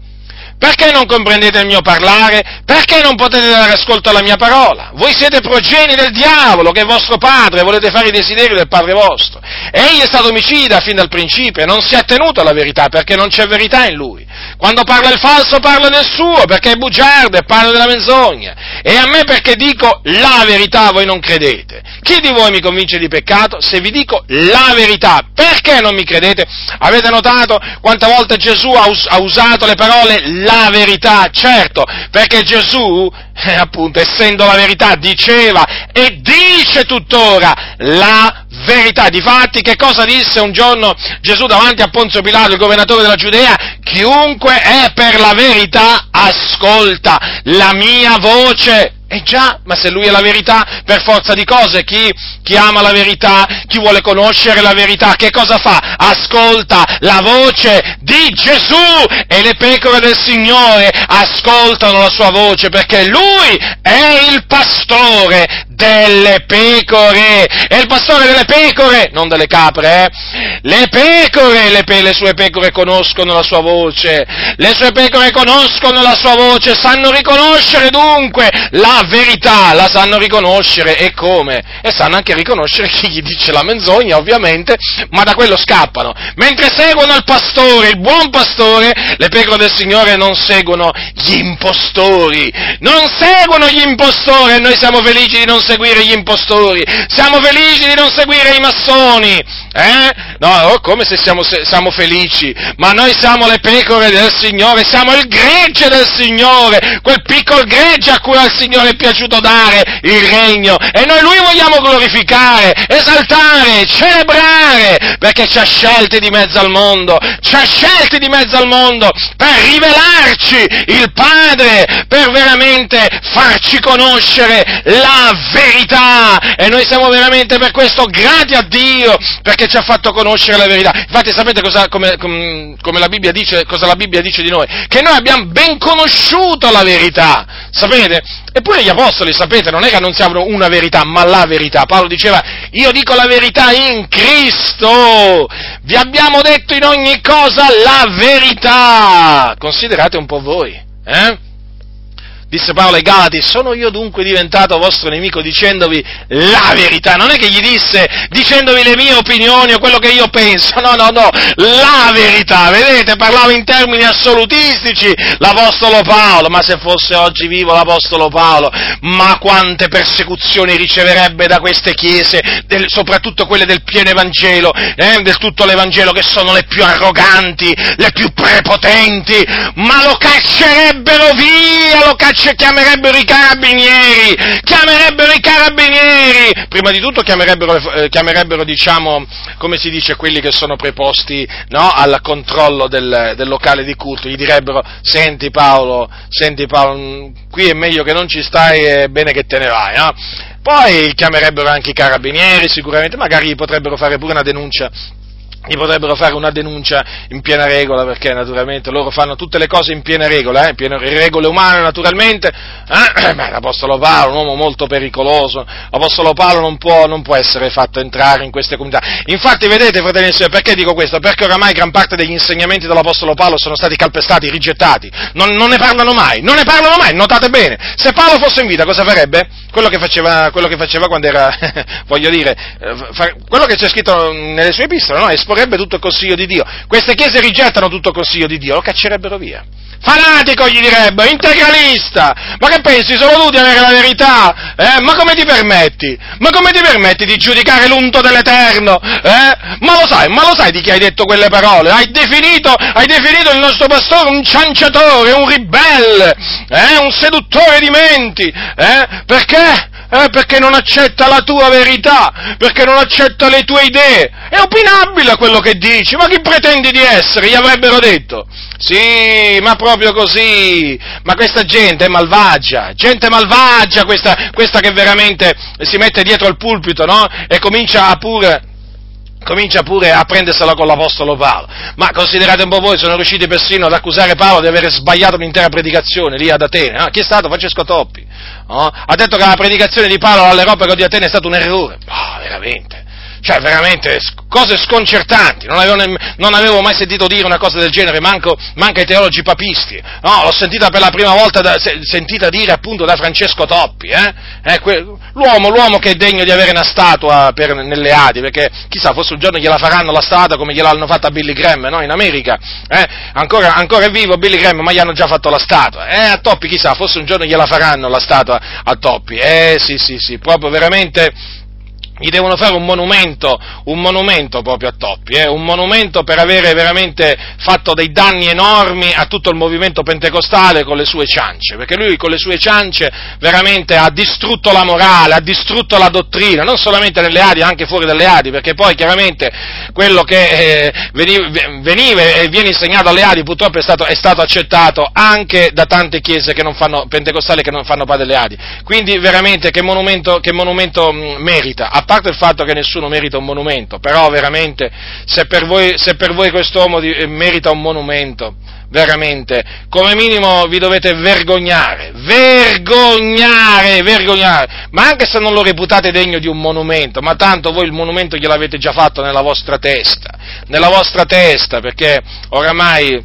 A: Perché non comprendete il mio parlare? Perché non potete dare ascolto alla mia parola? Voi siete progeni del diavolo, che è vostro padre, volete fare i desideri del padre vostro. Egli è stato omicida fin dal principio e non si è tenuto alla verità, perché non c'è verità in lui. Quando parla il falso parla del suo, perché è bugiardo e parla della menzogna. E a me perché dico la verità voi non credete. Chi di voi mi convince di peccato? Se vi dico la verità, perché non mi credete? Avete notato quante volte Gesù ha, us- ha usato le parole la verità? Certo, perché Gesù, eh, appunto, essendo la verità, diceva e dice tuttora la verità. Difatti, che cosa disse un giorno Gesù davanti a Ponzio Pilato, il governatore della Giudea? Chiunque è per la verità ascolta la mia voce. Eh già, ma se lui è la verità, per forza di cose, chi, chi, ama la verità, chi vuole conoscere la verità, che cosa fa? Ascolta la voce di Gesù e le pecore del Signore ascoltano la sua voce perché lui è il pastore delle pecore. È il pastore delle pecore, non delle capre, eh? Le pecore, le, pe- le sue pecore conoscono la sua voce, le sue pecore conoscono la sua voce, sanno riconoscere dunque la verità, la sanno riconoscere e come? E sanno anche riconoscere chi gli dice la menzogna, ovviamente, ma da quello scappano. Mentre seguono il pastore, il buon pastore, le pecore del Signore non seguono gli impostori, non seguono gli impostori e noi siamo felici di non seguire gli impostori, siamo felici di non seguire i massoni, eh? No, oh, come se siamo, se siamo, felici, ma noi siamo le pecore del Signore, siamo il gregge del Signore, quel piccolo gregge a cui al Signore è piaciuto dare il regno. E noi Lui vogliamo glorificare, esaltare, celebrare, perché ci ha scelti di mezzo al mondo, ci ha scelti di mezzo al mondo per rivelarci il Padre, per veramente farci conoscere la verità e noi siamo veramente per questo grati a Dio, perché ci ha fatto conoscere la verità. Infatti sapete cosa, come, come la dice, cosa la Bibbia dice di noi? Che noi abbiamo ben conosciuto la verità, sapete? Eppure gli apostoli, sapete, non è che annunziavano una verità, ma la verità. Paolo diceva, io dico la verità in Cristo, vi abbiamo detto in ogni cosa la verità. Considerate un po' voi, eh? Disse Paolo ai Galati, sono io dunque diventato vostro nemico dicendovi la verità, non è che gli disse dicendovi le mie opinioni o quello che io penso, no, no, no, la verità, vedete, parlava in termini assolutistici l'Apostolo Paolo, ma se fosse oggi vivo l'Apostolo Paolo, ma quante persecuzioni riceverebbe da queste chiese, del, soprattutto quelle del pieno Evangelo, eh, del tutto l'Evangelo, che sono le più arroganti, le più prepotenti, ma lo caccerebbero via, lo caccerebbero invece chiamerebbero i carabinieri, chiamerebbero i carabinieri, prima di tutto chiamerebbero, eh, chiamerebbero diciamo, come si dice, quelli che sono preposti no, al controllo del, del, locale di culto, gli direbbero, senti Paolo, senti Paolo, mm, qui è meglio che non ci stai, è bene che te ne vai, no? Poi chiamerebbero anche i carabinieri, sicuramente, magari potrebbero fare pure una denuncia gli potrebbero fare una denuncia in piena regola perché naturalmente loro fanno tutte le cose in piena regola, eh, in piena regole umane naturalmente. Eh, beh, l'Apostolo Paolo, un uomo molto pericoloso, l'Apostolo Paolo non può, non può, essere fatto entrare in queste comunità. Infatti vedete fratelli e sorelle, perché dico questo? Perché oramai gran parte degli insegnamenti dell'Apostolo Paolo sono stati calpestati, rigettati, non, non ne parlano mai, non ne parlano mai, notate bene. Se Paolo fosse in vita cosa farebbe? Quello che faceva, quello che faceva quando era, voglio dire, eh, quello che c'è scritto nelle sue epistole, no? Esporrebbe tutto il consiglio di Dio. Queste chiese rigettano tutto il consiglio di Dio, lo caccerebbero via. Fanatico gli direbbero, integralista, ma che pensi solo tu di avere la verità? Eh? Ma come ti permetti? Ma come ti permetti di giudicare l'unto dell'Eterno? Eh? Ma lo sai, ma lo sai di chi hai detto quelle parole? Hai definito, hai definito il nostro pastore un cianciatore, un ribelle, eh? un seduttore di menti, eh? perché? Eh, perché non accetta la tua verità, perché non accetta le tue idee. È opinabile quello che dici, ma chi pretendi di essere? Gli avrebbero detto. Sì, ma proprio così. Ma questa gente è malvagia, gente malvagia questa, questa che veramente si mette dietro al pulpito, no? E comincia a pure comincia pure a prendersela con l'Apostolo Paolo. Ma considerate un po' voi, sono riusciti persino ad accusare Paolo di aver sbagliato un'intera predicazione lì ad Atene. No? Chi è stato? Francesco Toppi. No? Ha detto che la predicazione di Paolo all'Europa di Atene è stata un errore. Oh, veramente cioè veramente cose sconcertanti, non avevo, non avevo, mai sentito dire una cosa del genere, manco, manco ai teologi papisti, no, l'ho sentita per la prima volta, da, se, sentita dire appunto da Francesco Toppi, eh? Eh, que, l'uomo, l'uomo, che è degno di avere una statua per, nelle Adi, perché chissà, forse un giorno gliela faranno la statua come gliel'hanno fatta Billy Graham, no, in America, eh? ancora, ancora, è vivo Billy Graham, ma gli hanno già fatto la statua, eh, a Toppi chissà, forse un giorno gliela faranno la statua a Toppi, eh sì sì sì, proprio veramente gli devono fare un monumento, un monumento proprio a Toppi, eh? un monumento per avere veramente fatto dei danni enormi a tutto il movimento pentecostale con le sue ciance, perché lui con le sue ciance veramente ha distrutto la morale, ha distrutto la dottrina, non solamente nelle Adi, anche fuori dalle Adi, perché poi chiaramente quello che eh, veniva e viene insegnato alle Adi purtroppo è stato, è stato, accettato anche da tante chiese che fanno, pentecostali che non fanno parte delle Adi. Quindi veramente che monumento, che monumento mh, merita? Parte il fatto che nessuno merita un monumento, però veramente se per voi, se per voi quest'uomo eh, merita un monumento, veramente, come minimo vi dovete vergognare, vergognare, vergognare, ma anche se non lo reputate degno di un monumento, ma tanto voi il monumento gliel'avete già fatto nella vostra testa, nella vostra testa, perché oramai,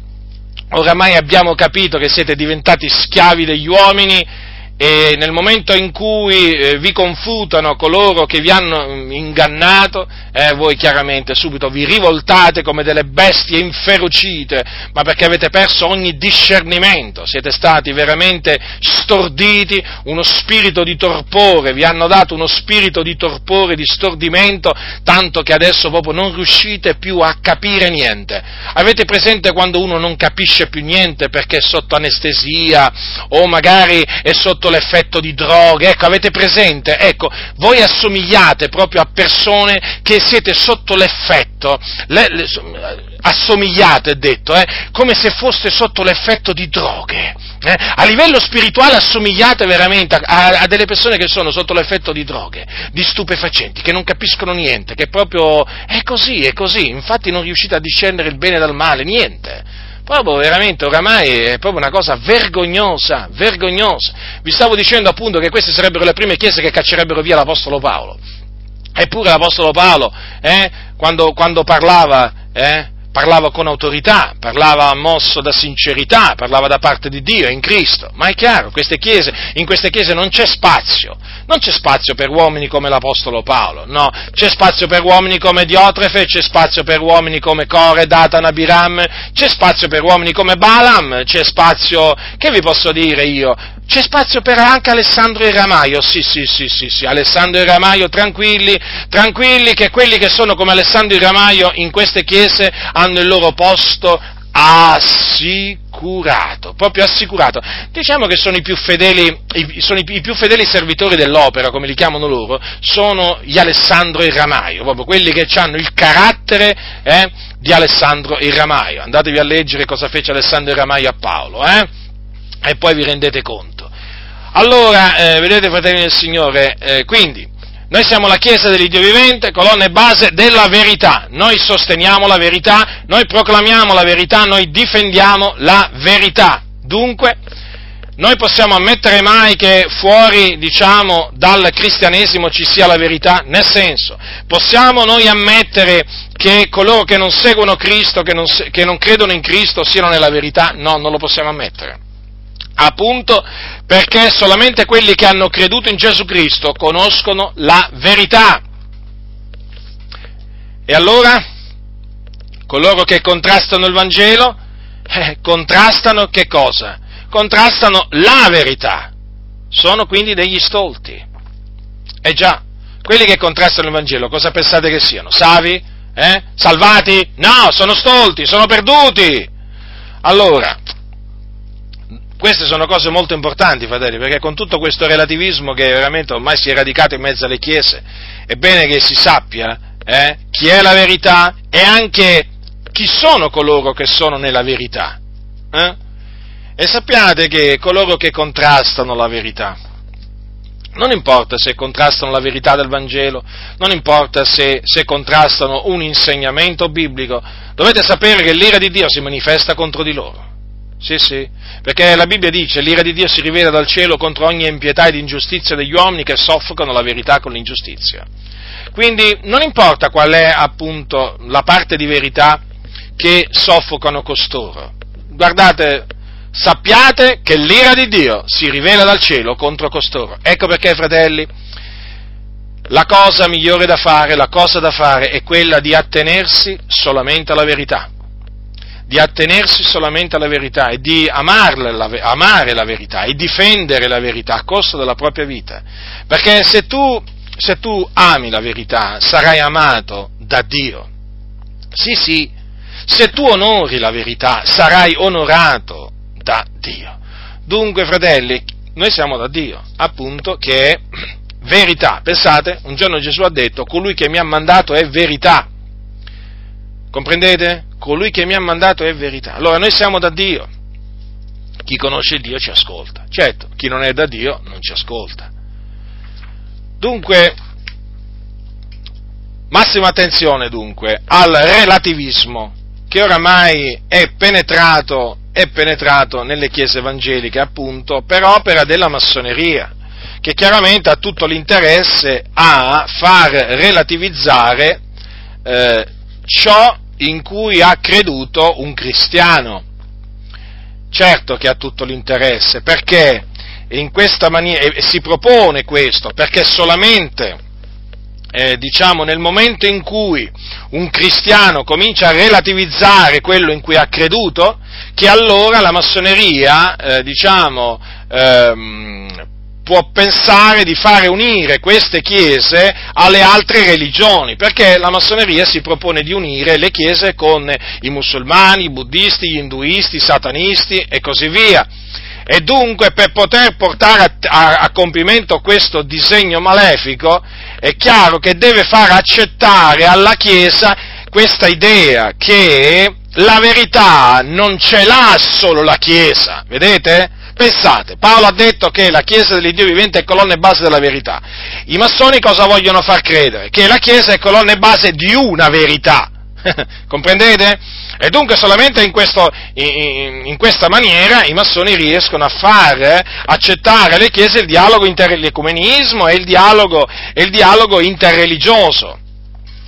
A: oramai abbiamo capito che siete diventati schiavi degli uomini, e nel momento in cui eh, vi confutano coloro che vi hanno mm, ingannato, eh, voi chiaramente subito vi rivoltate come delle bestie inferocite, ma perché avete perso ogni discernimento, siete stati veramente storditi, uno spirito di torpore, vi hanno dato uno spirito di torpore, di stordimento, tanto che adesso proprio non riuscite più a capire niente. Avete presente quando uno non capisce più niente perché è sotto anestesia o magari è sotto l'effetto di droghe, ecco, avete presente? Ecco, voi assomigliate proprio a persone che siete sotto l'effetto, le, le, assomigliate, detto, eh, come se foste sotto l'effetto di droghe. Eh? A livello spirituale assomigliate veramente a, a, a, delle persone che sono sotto l'effetto di droghe, di stupefacenti, che non capiscono niente, che proprio è così, è così, infatti non riuscite a discendere il bene dal male, niente proprio veramente oramai è proprio una cosa vergognosa, vergognosa. Vi stavo dicendo appunto che queste sarebbero le prime chiese che caccerebbero via l'Apostolo Paolo. Eppure l'Apostolo Paolo, eh, quando, quando parlava, eh, parlava con autorità, parlava mosso da sincerità, parlava da parte di Dio in Cristo, ma è chiaro, queste chiese, in queste chiese non c'è spazio, non c'è spazio per uomini come l'Apostolo Paolo, no, c'è spazio per uomini come Diotrefe, c'è spazio per uomini come Core, Datan, Abiram, c'è spazio per uomini come Balaam, c'è spazio, che vi posso dire io, c'è spazio per anche Alessandro e Ramaio, sì, sì, sì, sì, sì, Alessandro e Ramaio, tranquilli, tranquilli che quelli che sono come Alessandro e Ramaio in queste chiese hanno il loro posto assicurato, proprio assicurato. Diciamo che sono i più fedeli, sono i, più fedeli servitori dell'opera, come li chiamano loro, sono gli Alessandro e Ramaio, proprio quelli che hanno il carattere eh, di Alessandro e Ramaio. Andatevi a leggere cosa fece Alessandro e Ramaio a Paolo, eh? E poi vi rendete conto. Allora, eh, vedete fratelli del Signore, eh, quindi, Noi siamo la Chiesa dell'Iddio vivente, colonna e base della verità. Noi sosteniamo la verità, noi proclamiamo la verità, noi difendiamo la verità. Dunque, noi possiamo ammettere mai che fuori, diciamo, dal cristianesimo ci sia la verità? Nel senso, possiamo noi ammettere che coloro che non seguono Cristo, che non, che non credono in Cristo, siano nella verità? No, non lo possiamo ammettere appunto perché solamente quelli che hanno creduto in Gesù Cristo conoscono la verità. E allora, coloro che contrastano il Vangelo, eh, contrastano che cosa? Contrastano la verità. Sono quindi degli stolti. Eh già, quelli che contrastano il Vangelo, cosa pensate che siano? Savi? Eh? Salvati? No, sono stolti, sono perduti. Allora, queste sono cose molto importanti, fratelli, perché con tutto questo relativismo che veramente ormai si è radicato in mezzo alle chiese, è bene che si sappia eh, chi è la verità e anche chi sono coloro che sono nella verità. Eh? E sappiate che coloro che contrastano la verità, non importa se contrastano la verità del Vangelo, non importa se, se, contrastano un insegnamento biblico, dovete sapere che l'ira di Dio si manifesta contro di loro. Sì, sì, perché la Bibbia dice l'ira di Dio si rivela dal cielo contro ogni impietà ed ingiustizia degli uomini che soffocano la verità con l'ingiustizia. Quindi non importa qual è appunto la parte di verità che soffocano costoro. Guardate, sappiate che l'ira di Dio si rivela dal cielo contro costoro. Ecco perché, fratelli, la cosa migliore da fare, la cosa da fare è quella di attenersi solamente alla verità di attenersi solamente alla verità e di amarla, amare la verità e difendere la verità a costo della propria vita. Perché se tu, se tu ami la verità sarai amato da Dio. Sì, sì, se tu onori la verità sarai onorato da Dio. Dunque, fratelli, noi siamo da Dio, appunto, che è verità. Pensate, un giorno Gesù ha detto, colui che mi ha mandato è verità. Comprendete? Colui che mi ha mandato è verità. Allora noi siamo da Dio. Chi conosce Dio ci ascolta. Certo, chi non è da Dio non ci ascolta. Dunque, massima attenzione dunque al relativismo che oramai è penetrato, è penetrato nelle chiese evangeliche appunto per opera della massoneria, che chiaramente ha tutto l'interesse a far relativizzare eh, ciò in cui ha creduto un cristiano. Certo che ha tutto l'interesse, perché in questa maniera, e si propone questo, perché solamente, eh, diciamo, nel momento in cui un cristiano comincia a relativizzare quello in cui ha creduto, che allora la massoneria, eh, diciamo, ehm, può pensare di fare unire queste chiese alle altre religioni, perché la massoneria si propone di unire le chiese con i musulmani, i buddisti, gli induisti, i satanisti e così via. E dunque per poter portare a, a, a compimento questo disegno malefico è chiaro che deve far accettare alla Chiesa questa idea che la verità non ce l'ha solo la Chiesa, vedete? Pensate, Paolo ha detto che la Chiesa dell'Iddio vivente è colonna e base della verità. I massoni cosa vogliono far credere? Che la Chiesa è colonna e base di una verità. Comprendete? E dunque solamente in, questo, in, in, questa maniera i massoni riescono a far eh, accettare alle chiese il dialogo inter, l'ecumenismo e il dialogo, il dialogo interreligioso.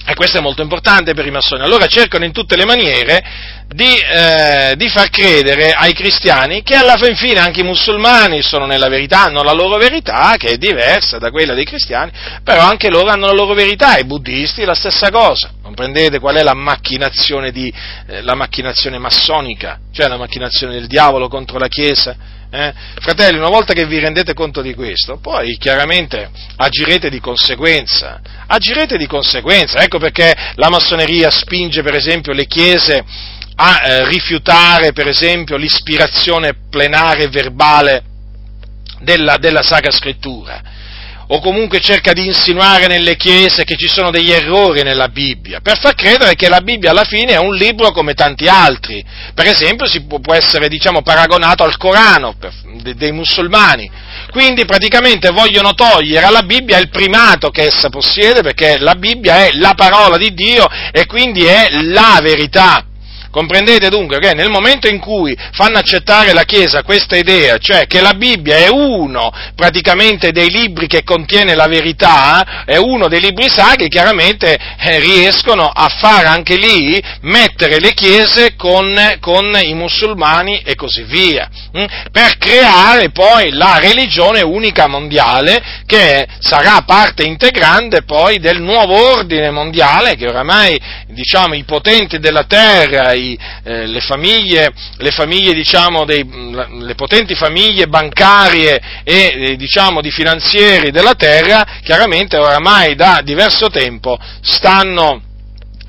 A: E questo è molto importante per i massoni. Allora cercano in tutte le maniere di, eh, di, far credere ai cristiani che alla fin fine anche i musulmani sono nella verità, hanno la loro verità che è diversa da quella dei cristiani, però anche loro hanno la loro verità, i buddisti la stessa cosa. Comprendete qual è la macchinazione, di, eh, la macchinazione massonica, cioè la macchinazione del diavolo contro la Chiesa? Eh? Fratelli, una volta che vi rendete conto di questo, poi chiaramente agirete di conseguenza, agirete di conseguenza, ecco perché la massoneria spinge per esempio le chiese a eh, rifiutare per esempio l'ispirazione plenare verbale della, della Sacra Scrittura o comunque cerca di insinuare nelle chiese che ci sono degli errori nella Bibbia, per far credere che la Bibbia alla fine è un libro come tanti altri. Per esempio si può, essere diciamo, paragonato al Corano per, de, dei musulmani. Quindi praticamente vogliono togliere alla Bibbia il primato che essa possiede, perché la Bibbia è la parola di Dio e quindi è la verità. Comprendete dunque che nel momento in cui fanno accettare la Chiesa questa idea, cioè che la Bibbia è uno praticamente dei libri che contiene la verità, è uno dei libri sacri, chiaramente eh, riescono a fare anche lì, mettere le chiese con, con i musulmani e così via, hm? per creare poi la religione unica mondiale che sarà parte integrante poi del nuovo ordine mondiale che oramai diciamo, i potenti della terra, i, eh, le famiglie, le, famiglie diciamo, dei, le potenti famiglie bancarie e eh, diciamo, di finanzieri della terra, chiaramente oramai da diverso tempo stanno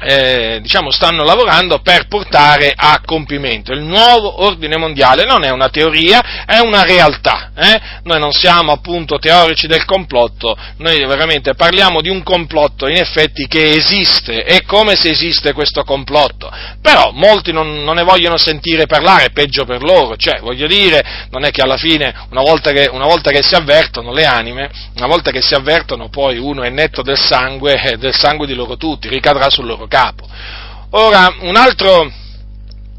A: eh, diciamo, stanno lavorando per portare a compimento. Il nuovo ordine mondiale non è una teoria, è una realtà. Eh? Noi non siamo appunto teorici del complotto, noi veramente parliamo di un complotto in effetti che esiste, è come se esiste questo complotto. Però molti non, non ne vogliono sentire parlare, peggio per loro, cioè voglio dire, non è che alla fine, una volta che, una volta che si avvertono le anime, una volta che si avvertono poi uno è netto del sangue, del sangue di loro tutti, ricadrà sul loro capo. Ora, un altro,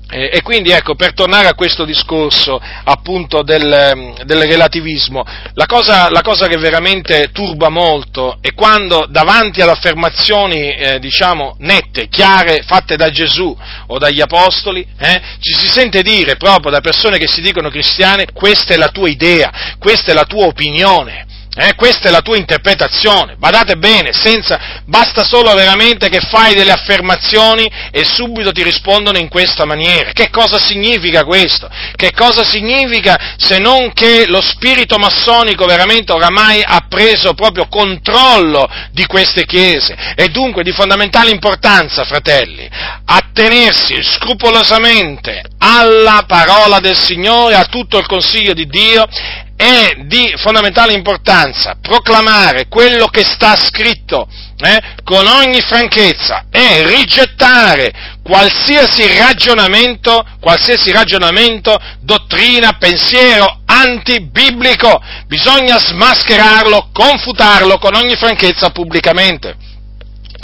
A: e quindi ecco, per tornare a questo discorso appunto del, del relativismo, la cosa, la cosa, che veramente turba molto è quando davanti ad affermazioni eh, diciamo nette, chiare, fatte da Gesù o dagli Apostoli, eh, ci si sente dire proprio da persone che si dicono cristiane, questa è la tua idea, questa è la tua opinione. Eh, questa è la tua interpretazione, badate bene, senza, basta solo veramente che fai delle affermazioni e subito ti rispondono in questa maniera. Che cosa significa questo? Che cosa significa se non che lo spirito massonico veramente oramai ha preso proprio controllo di queste chiese? E dunque di fondamentale importanza, fratelli, attenersi scrupolosamente alla parola del Signore, a tutto il consiglio di Dio è di fondamentale importanza proclamare quello che sta scritto eh, con ogni franchezza e rigettare qualsiasi ragionamento, qualsiasi ragionamento, dottrina, pensiero antibiblico. Bisogna smascherarlo, confutarlo con ogni franchezza pubblicamente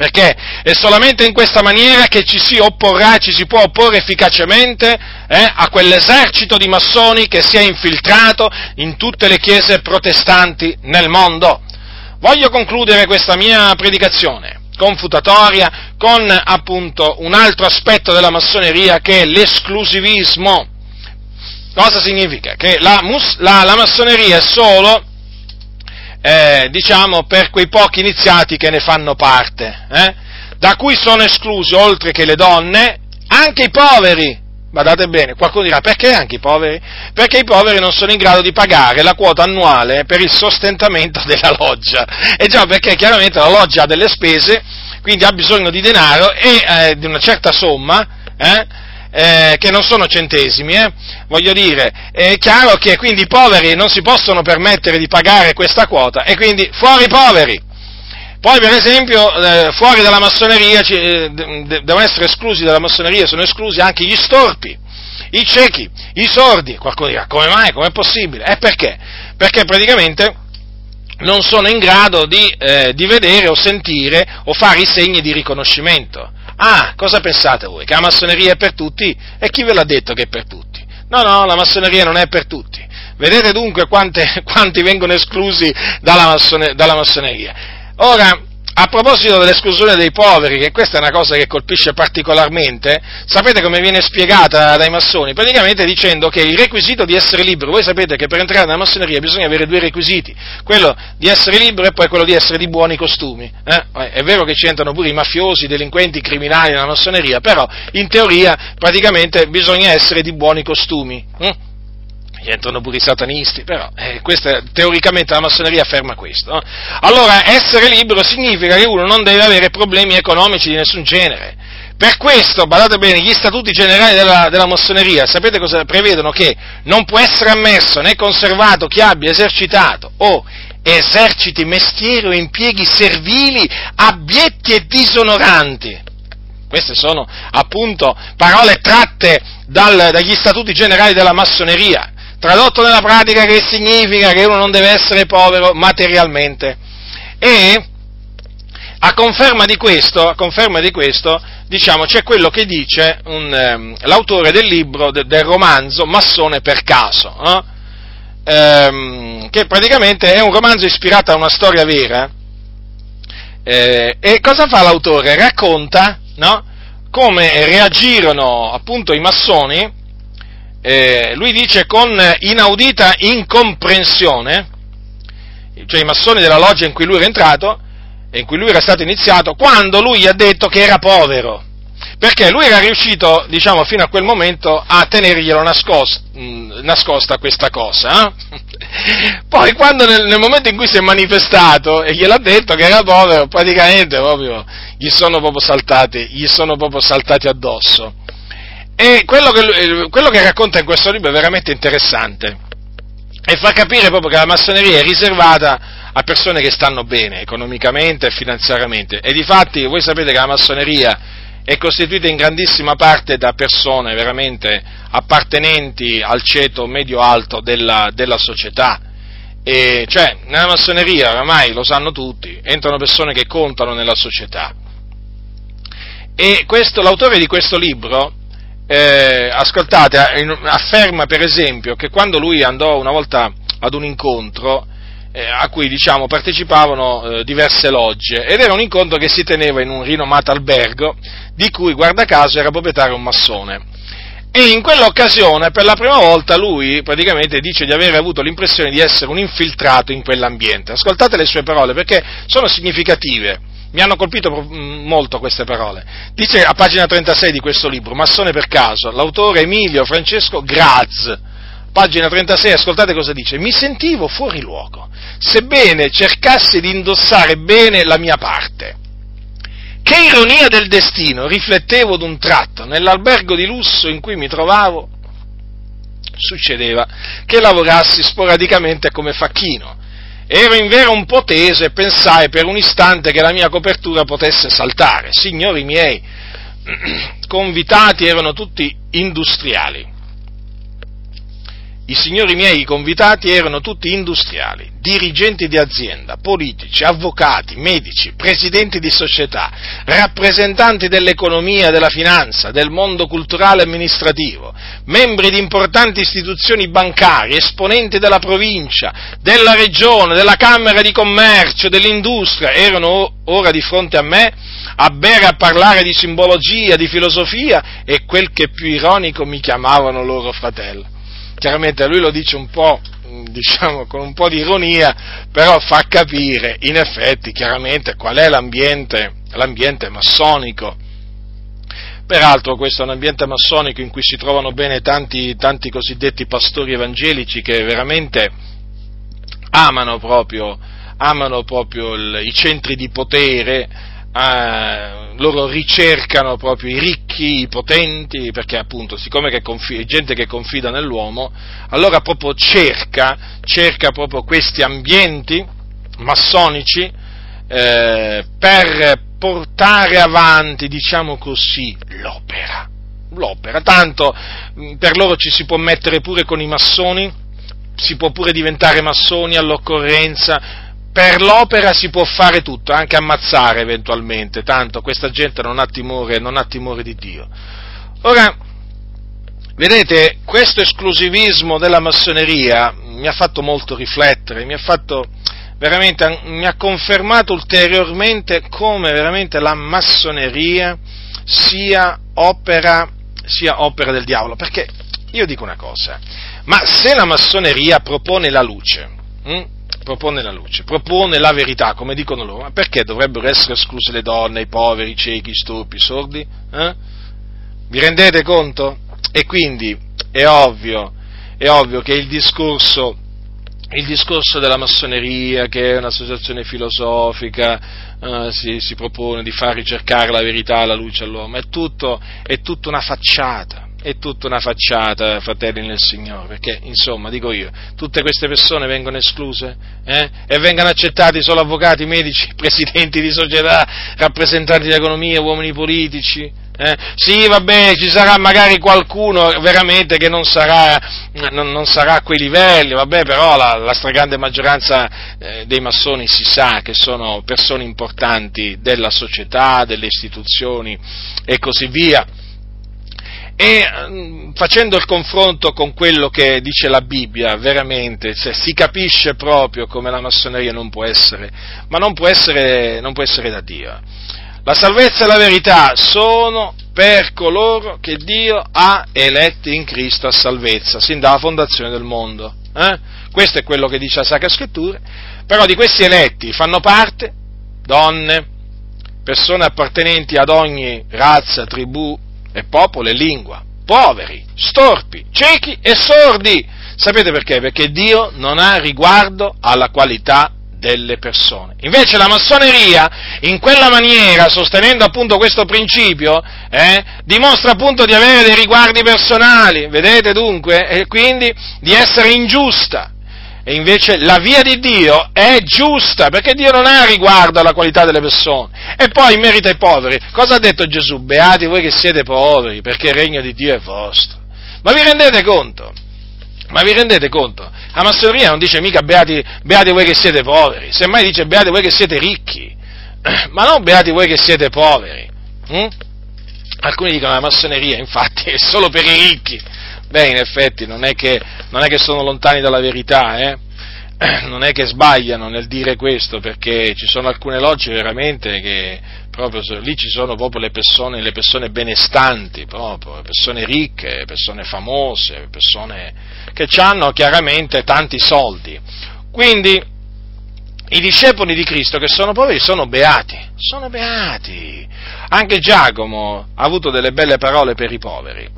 A: perché è solamente in questa maniera che ci si opporrà, ci si può opporre efficacemente eh, a quell'esercito di massoni che si è infiltrato in tutte le chiese protestanti nel mondo. Voglio concludere questa mia predicazione confutatoria con appunto un altro aspetto della massoneria che è l'esclusivismo. Cosa significa? Che la, la, la massoneria è solo eh, diciamo, per quei pochi iniziati che ne fanno parte, eh, da cui sono esclusi, oltre che le donne, anche i poveri. Badate bene, qualcuno dirà perché anche i poveri? Perché i poveri non sono in grado di pagare la quota annuale per il sostentamento della loggia. E già perché chiaramente la loggia ha delle spese, quindi ha bisogno di denaro e eh, di una certa somma, eh, che non sono centesimi, eh? voglio dire, è chiaro che quindi i poveri non si possono permettere di pagare questa quota e quindi fuori i poveri. Poi per esempio eh, fuori dalla massoneria, eh, devono essere esclusi dalla massoneria, sono esclusi anche gli storpi, i ciechi, i sordi. Qualcuno dirà come mai, com'è possibile? E perché? Perché praticamente non sono in grado di, eh, di vedere o sentire o fare i segni di riconoscimento. Ah, cosa pensate voi? Che la massoneria è per tutti? E chi ve l'ha detto che è per tutti? No, no, la massoneria non è per tutti. Vedete dunque quante, quanti vengono esclusi dalla, massone, dalla massoneria. Ora, a proposito dell'esclusione dei poveri, che questa è una cosa che colpisce particolarmente, sapete come viene spiegata dai massoni? Praticamente dicendo che il requisito di essere libero, voi sapete che per entrare nella massoneria bisogna avere due requisiti, quello di essere libero e poi quello di essere di buoni costumi. Eh? È vero che ci entrano pure i mafiosi, i delinquenti, i criminali nella massoneria, però in teoria praticamente bisogna essere di buoni costumi. Hm? Entrano pure i satanisti, però eh, questa, teoricamente la massoneria afferma questo. No? Allora, essere libero significa che uno non deve avere problemi economici di nessun genere. Per questo, badate bene, gli statuti generali della, della massoneria, sapete cosa prevedono? Che non può essere ammesso né conservato chi abbia esercitato o eserciti, mestieri o impieghi servili, abietti e disonoranti. Queste sono appunto parole tratte dal, dagli statuti generali della massoneria. Tradotto nella pratica che significa che uno non deve essere povero materialmente. E a conferma di questo, conferma di questo diciamo, c'è quello che dice un, um, l'autore del libro, de, del romanzo Massone per caso, eh? ehm, che praticamente è un romanzo ispirato a una storia vera. Eh, e cosa fa l'autore? Racconta no? come reagirono appunto i massoni, eh, lui dice con inaudita incomprensione, cioè i massoni della loggia in cui lui era entrato, in cui lui era stato iniziato, quando lui gli ha detto che era povero perché lui era riuscito, diciamo, fino a quel momento a tenerglielo nascosto, nascosta questa cosa. Eh? Poi quando nel, nel, momento in cui si è manifestato e gliel'ha detto che era povero, praticamente proprio gli sono proprio saltati, gli sono proprio saltati addosso. E quello che, quello che racconta in questo libro è veramente interessante e fa capire proprio che la massoneria è riservata a persone che stanno bene economicamente e finanziariamente. E di fatti voi sapete che la massoneria è costituita in grandissima parte da persone veramente appartenenti al ceto medio-alto della, della società. E cioè, nella massoneria, oramai lo sanno tutti, entrano persone che contano nella società. E questo, l'autore di questo libro, eh, ascoltate, afferma per esempio che quando lui andò una volta ad un incontro, eh, a cui diciamo, partecipavano eh, diverse logge ed era un incontro che si teneva in un rinomato albergo di cui guarda caso era proprietario un massone. E in quell'occasione, per la prima volta, lui praticamente dice di aver avuto l'impressione di essere un infiltrato in quell'ambiente. Ascoltate le sue parole perché sono significative. Mi hanno colpito molto queste parole. Dice a pagina 36 di questo libro, Massone per caso, l'autore Emilio Francesco Graz, pagina 36, ascoltate cosa dice, mi sentivo fuori luogo, sebbene cercassi di indossare bene la mia parte. Che ironia del destino, riflettevo d'un tratto, nell'albergo di lusso in cui mi trovavo, succedeva che lavorassi sporadicamente come facchino. Ero in vero un po' teso e pensai per un istante che la mia copertura potesse saltare. Signori miei, convitati erano tutti industriali i signori miei convitati erano tutti industriali, dirigenti di azienda, politici, avvocati, medici, presidenti di società, rappresentanti dell'economia della finanza, del mondo culturale e amministrativo, membri di importanti istituzioni bancarie, esponenti della provincia, della regione, della Camera di Commercio, dell'industria, erano ora di fronte a me a bere a parlare di simbologia, di filosofia e quel che più ironico mi chiamavano loro fratello chiaramente lui lo dice un po', diciamo, con un po' di ironia, però fa capire in effetti chiaramente qual è l'ambiente, l'ambiente massonico. Peraltro questo è un ambiente massonico in cui si trovano bene tanti, tanti cosiddetti pastori evangelici che veramente amano proprio, amano proprio il, i centri di potere, eh, loro ricercano proprio i ricchi, i potenti, perché appunto, siccome è gente che confida nell'uomo, allora proprio cerca, cerca proprio questi ambienti massonici eh, per portare avanti, diciamo così, l'opera. L'opera, tanto per loro ci si può mettere pure con i massoni, si può pure diventare massoni all'occorrenza, per l'opera si può fare tutto, anche ammazzare eventualmente, tanto questa gente non ha timore, non ha timore di Dio. Ora, vedete, questo esclusivismo della massoneria mi ha fatto molto riflettere, mi ha fatto veramente, mi ha confermato ulteriormente come veramente la massoneria sia opera, sia opera del diavolo, perché io dico una cosa, ma se la massoneria propone la luce, hm? Propone la luce, propone la verità, come dicono loro, ma perché dovrebbero essere escluse le donne, i poveri, i ciechi, i stupi, i sordi? Eh? Vi rendete conto? E quindi è ovvio, è ovvio che il discorso, il discorso della massoneria, che è un'associazione filosofica, eh, si, si, propone di far ricercare la verità alla luce all'uomo, è tutto, è tutto una facciata, è tutta una facciata, fratelli nel Signore, perché insomma, dico io, tutte queste persone vengono escluse eh? e vengono accettati solo avvocati, medici, presidenti di società, rappresentanti di economia, uomini politici. Eh? Sì, vabbè, ci sarà magari qualcuno veramente che non sarà, non, non sarà a quei livelli, vabbè, però la, la stragrande maggioranza eh, dei massoni si sa che sono persone importanti della società, delle istituzioni e così via e mm, facendo il confronto con quello che dice la Bibbia, veramente cioè, si capisce proprio come la massoneria non può essere, ma non può essere, non può essere da Dio. La salvezza e la verità sono per coloro che Dio ha eletti in Cristo a salvezza, sin dalla fondazione del mondo. Eh? Questo è quello che dice la Sacra Scrittura, però di questi eletti fanno parte donne, persone appartenenti ad ogni razza, tribù, e popolo e lingua, poveri, storpi, ciechi e sordi. Sapete perché? Perché Dio non ha riguardo alla qualità delle persone. Invece la massoneria, in quella maniera, sostenendo appunto questo principio, eh, dimostra appunto di avere dei riguardi personali, vedete dunque, e quindi di essere ingiusta. E invece la via di Dio è giusta, perché Dio non ha riguardo alla qualità delle persone. E poi merita i poveri. Cosa ha detto Gesù? Beati voi che siete poveri, perché il regno di Dio è vostro. Ma vi rendete conto? Ma vi rendete conto? La massoneria non dice mica beati, beati voi che siete poveri, semmai dice beati voi che siete ricchi, ma non beati voi che siete poveri. Hm? Alcuni dicono la massoneria, infatti, è solo per i ricchi. Beh, in effetti non è che, non è che sono lontani dalla verità, eh? non è che sbagliano nel dire questo, perché ci sono alcune logge veramente che proprio lì ci sono proprio le persone, le persone benestanti, proprio, persone ricche, persone famose, persone che hanno chiaramente tanti soldi. Quindi i discepoli di Cristo che sono poveri sono beati, sono beati. Anche Giacomo ha avuto delle belle parole per i poveri.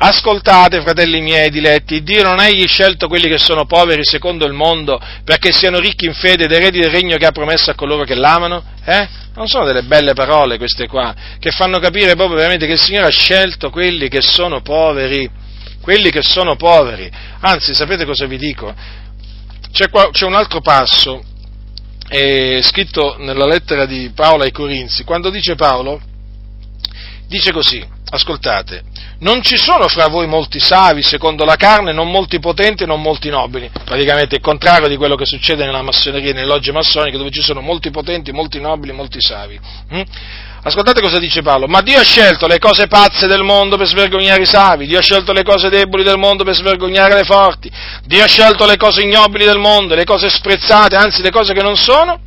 A: Ascoltate, fratelli miei diletti, Dio non ha egli scelto quelli che sono poveri secondo il mondo perché siano ricchi in fede ed eredi del regno che ha promesso a coloro che l'amano? Eh? Non sono delle belle parole queste qua, che fanno capire proprio veramente che il Signore ha scelto quelli che sono poveri, quelli che sono poveri. Anzi, sapete cosa vi dico? C'è, qua, c'è un altro passo eh, scritto nella lettera di Paolo ai Corinzi, quando dice Paolo, dice così, ascoltate, non ci sono fra voi molti savi secondo la carne, non molti potenti, non molti nobili. Praticamente il contrario di quello che succede nella massoneria, nelle logge massoniche, dove ci sono molti potenti, molti nobili, molti savi. Hm? Ascoltate cosa dice Paolo, ma Dio ha scelto le cose pazze del mondo per svergognare i savi, Dio ha scelto le cose deboli del mondo per svergognare le forti, Dio ha scelto le cose ignobili del mondo, le cose sprezzate, anzi le cose che non sono,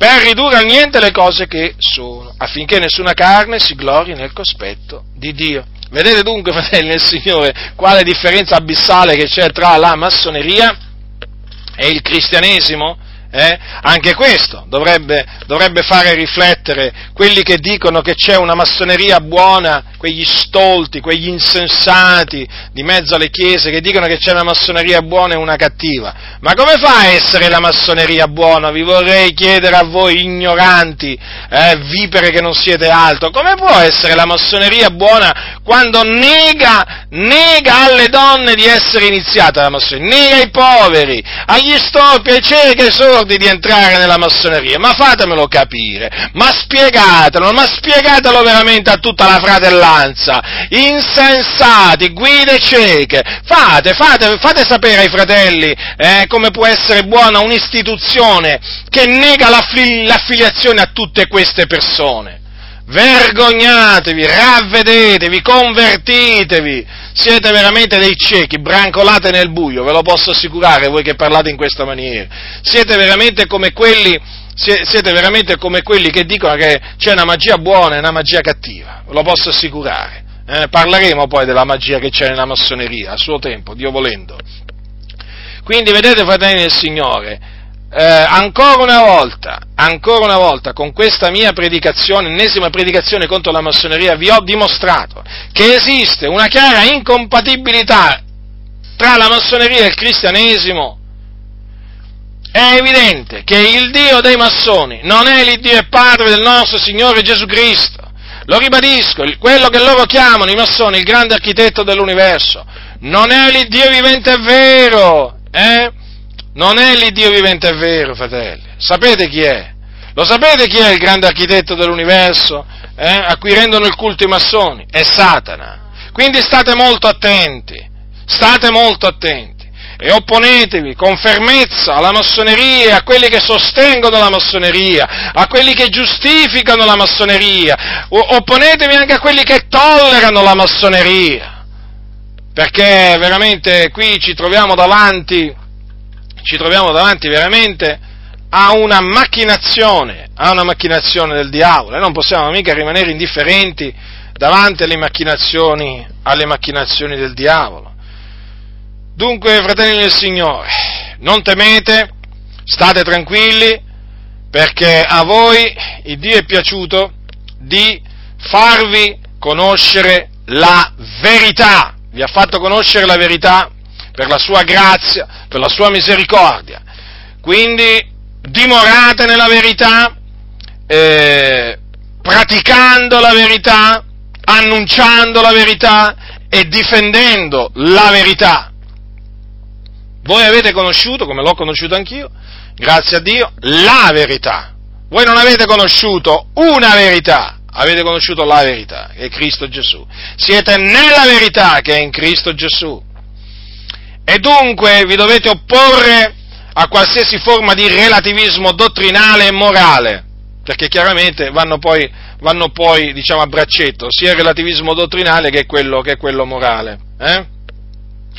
A: per ridurre a niente le cose che sono, affinché nessuna carne si glori nel cospetto di Dio. Vedete dunque, fratelli nel Signore, quale differenza abissale che c'è tra la massoneria e il cristianesimo? Eh? Anche questo dovrebbe, dovrebbe, fare riflettere quelli che dicono che c'è una massoneria buona, quegli stolti, quegli insensati di mezzo alle chiese che dicono che c'è una massoneria buona e una cattiva. Ma come fa a essere la massoneria buona? Vi vorrei chiedere a voi ignoranti, eh, vipere che non siete altro, come può essere la massoneria buona quando nega, nega alle donne di essere iniziata la massoneria, nega ai poveri, agli stolpi, ai ciechi, ai sordi? Sordi di entrare nella massoneria, ma fatemelo capire, ma spiegatelo, ma spiegatelo veramente a tutta la fratellanza, insensati, guide cieche, fate, fate, fate sapere ai fratelli eh, come può essere buona un'istituzione che nega l'affili- l'affiliazione a tutte queste persone. Vergognatevi, ravvedetevi, convertitevi, siete veramente dei ciechi, brancolate nel buio, ve lo posso assicurare voi che parlate in questa maniera. Siete veramente come quelli, siete veramente come quelli che dicono che c'è una magia buona e una magia cattiva, ve lo posso assicurare. Eh, parleremo poi della magia che c'è nella massoneria a suo tempo, Dio volendo. Quindi vedete, fratelli del Signore, eh, ancora una volta, ancora una volta, con questa mia predicazione, ennesima predicazione contro la massoneria, vi ho dimostrato che esiste una chiara incompatibilità tra la massoneria e il cristianesimo. È evidente che il Dio dei massoni non è l'Iddio e Padre del nostro Signore Gesù Cristo. lo ribadisco, quello che loro chiamano i massoni il grande architetto dell'universo, non è l'Iddio vivente è vero, eh? Non è l'Iddio vivente è vero, fratelli. Sapete chi è? Lo sapete chi è il grande architetto dell'universo? Eh? A cui rendono il culto i massoni? È Satana. Quindi state molto attenti, state molto attenti e opponetevi con fermezza alla massoneria, a quelli che sostengono la massoneria, a quelli che giustificano la massoneria, opponetevi anche a quelli che tollerano la massoneria, perché veramente qui ci troviamo davanti, ci troviamo davanti veramente a una macchinazione, a una macchinazione del diavolo e non possiamo mica rimanere indifferenti davanti alle macchinazioni, alle macchinazioni del diavolo. Dunque, fratelli del Signore, non temete, state tranquilli, perché a voi il Dio è piaciuto di farvi conoscere la verità, vi ha fatto conoscere la verità per la sua grazia, per la sua misericordia. Quindi dimorate nella verità, eh, praticando la verità, annunciando la verità e difendendo la verità. Voi avete conosciuto, come l'ho conosciuto anch'io, grazie a Dio, la verità. Voi non avete conosciuto una verità, avete conosciuto la verità, che è Cristo Gesù. Siete nella verità che è in Cristo Gesù. E dunque vi dovete opporre a qualsiasi forma di relativismo dottrinale e morale, perché chiaramente vanno poi, vanno poi diciamo, a braccetto, sia il relativismo dottrinale che quello, che quello morale. Eh?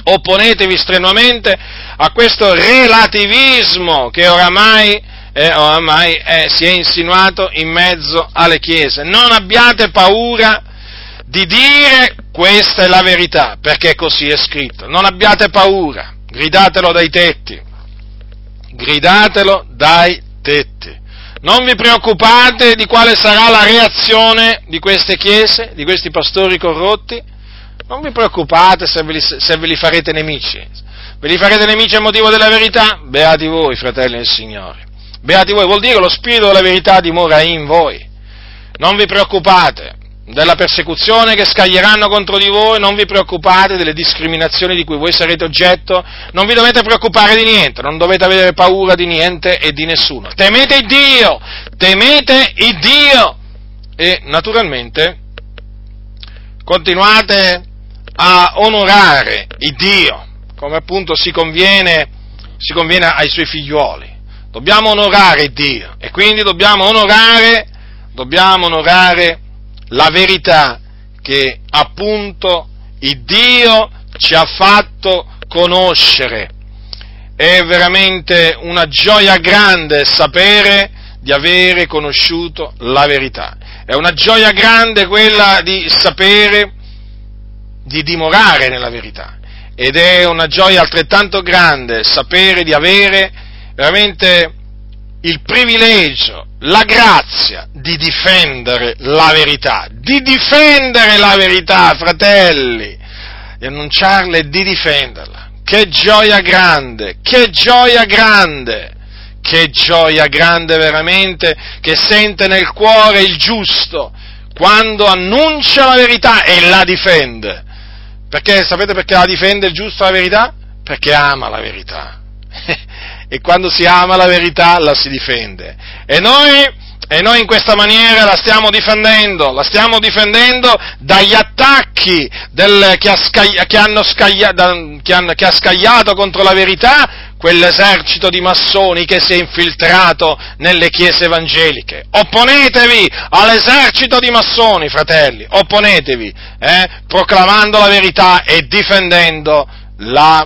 A: opponetevi strenuamente a questo relativismo che oramai, eh, oramai eh, si è insinuato in mezzo alle chiese. Non abbiate paura di dire questa è la verità, perché così è scritto. Non abbiate paura, gridatelo dai tetti, gridatelo dai tetti. Non vi preoccupate di quale sarà la reazione di queste chiese, di questi pastori corrotti, non vi preoccupate se ve, li, se ve li farete nemici. Ve li farete nemici a motivo della verità? Beati voi, fratelli del Signore. Beati voi, vuol dire che lo spirito della verità dimora in voi. Non vi preoccupate della persecuzione che scaglieranno contro di voi, non vi preoccupate delle discriminazioni di cui voi sarete oggetto, non vi dovete preoccupare di niente, non dovete avere paura di niente e di nessuno. Temete il Dio, temete il Dio e naturalmente continuate a onorare il Dio, come appunto si conviene, si conviene ai suoi figliuoli. Dobbiamo onorare Dio e quindi dobbiamo onorare, dobbiamo onorare la verità che appunto il Dio ci ha fatto conoscere. È veramente una gioia grande sapere di avere conosciuto la verità. È una gioia grande quella di sapere di dimorare nella verità. Ed è una gioia altrettanto grande sapere di avere veramente il privilegio, la grazia di difendere la verità, di difendere la verità, fratelli, di annunciarla e di difenderla. Che gioia grande, che gioia grande, che gioia grande veramente che sente nel cuore il giusto quando annuncia la verità e la difende. Perché sapete perché la difende il giusto la verità? Perché ama la verità. e quando si ama la verità la si difende. E noi, e noi in questa maniera la stiamo difendendo, la stiamo difendendo dagli attacchi del, che, ha scaglia, che, scaglia, che, hanno, che ha scagliato contro la verità quell'esercito di massoni che si è infiltrato nelle chiese evangeliche. Opponetevi all'esercito di massoni, fratelli, opponetevi, eh, proclamando la verità e difendendo la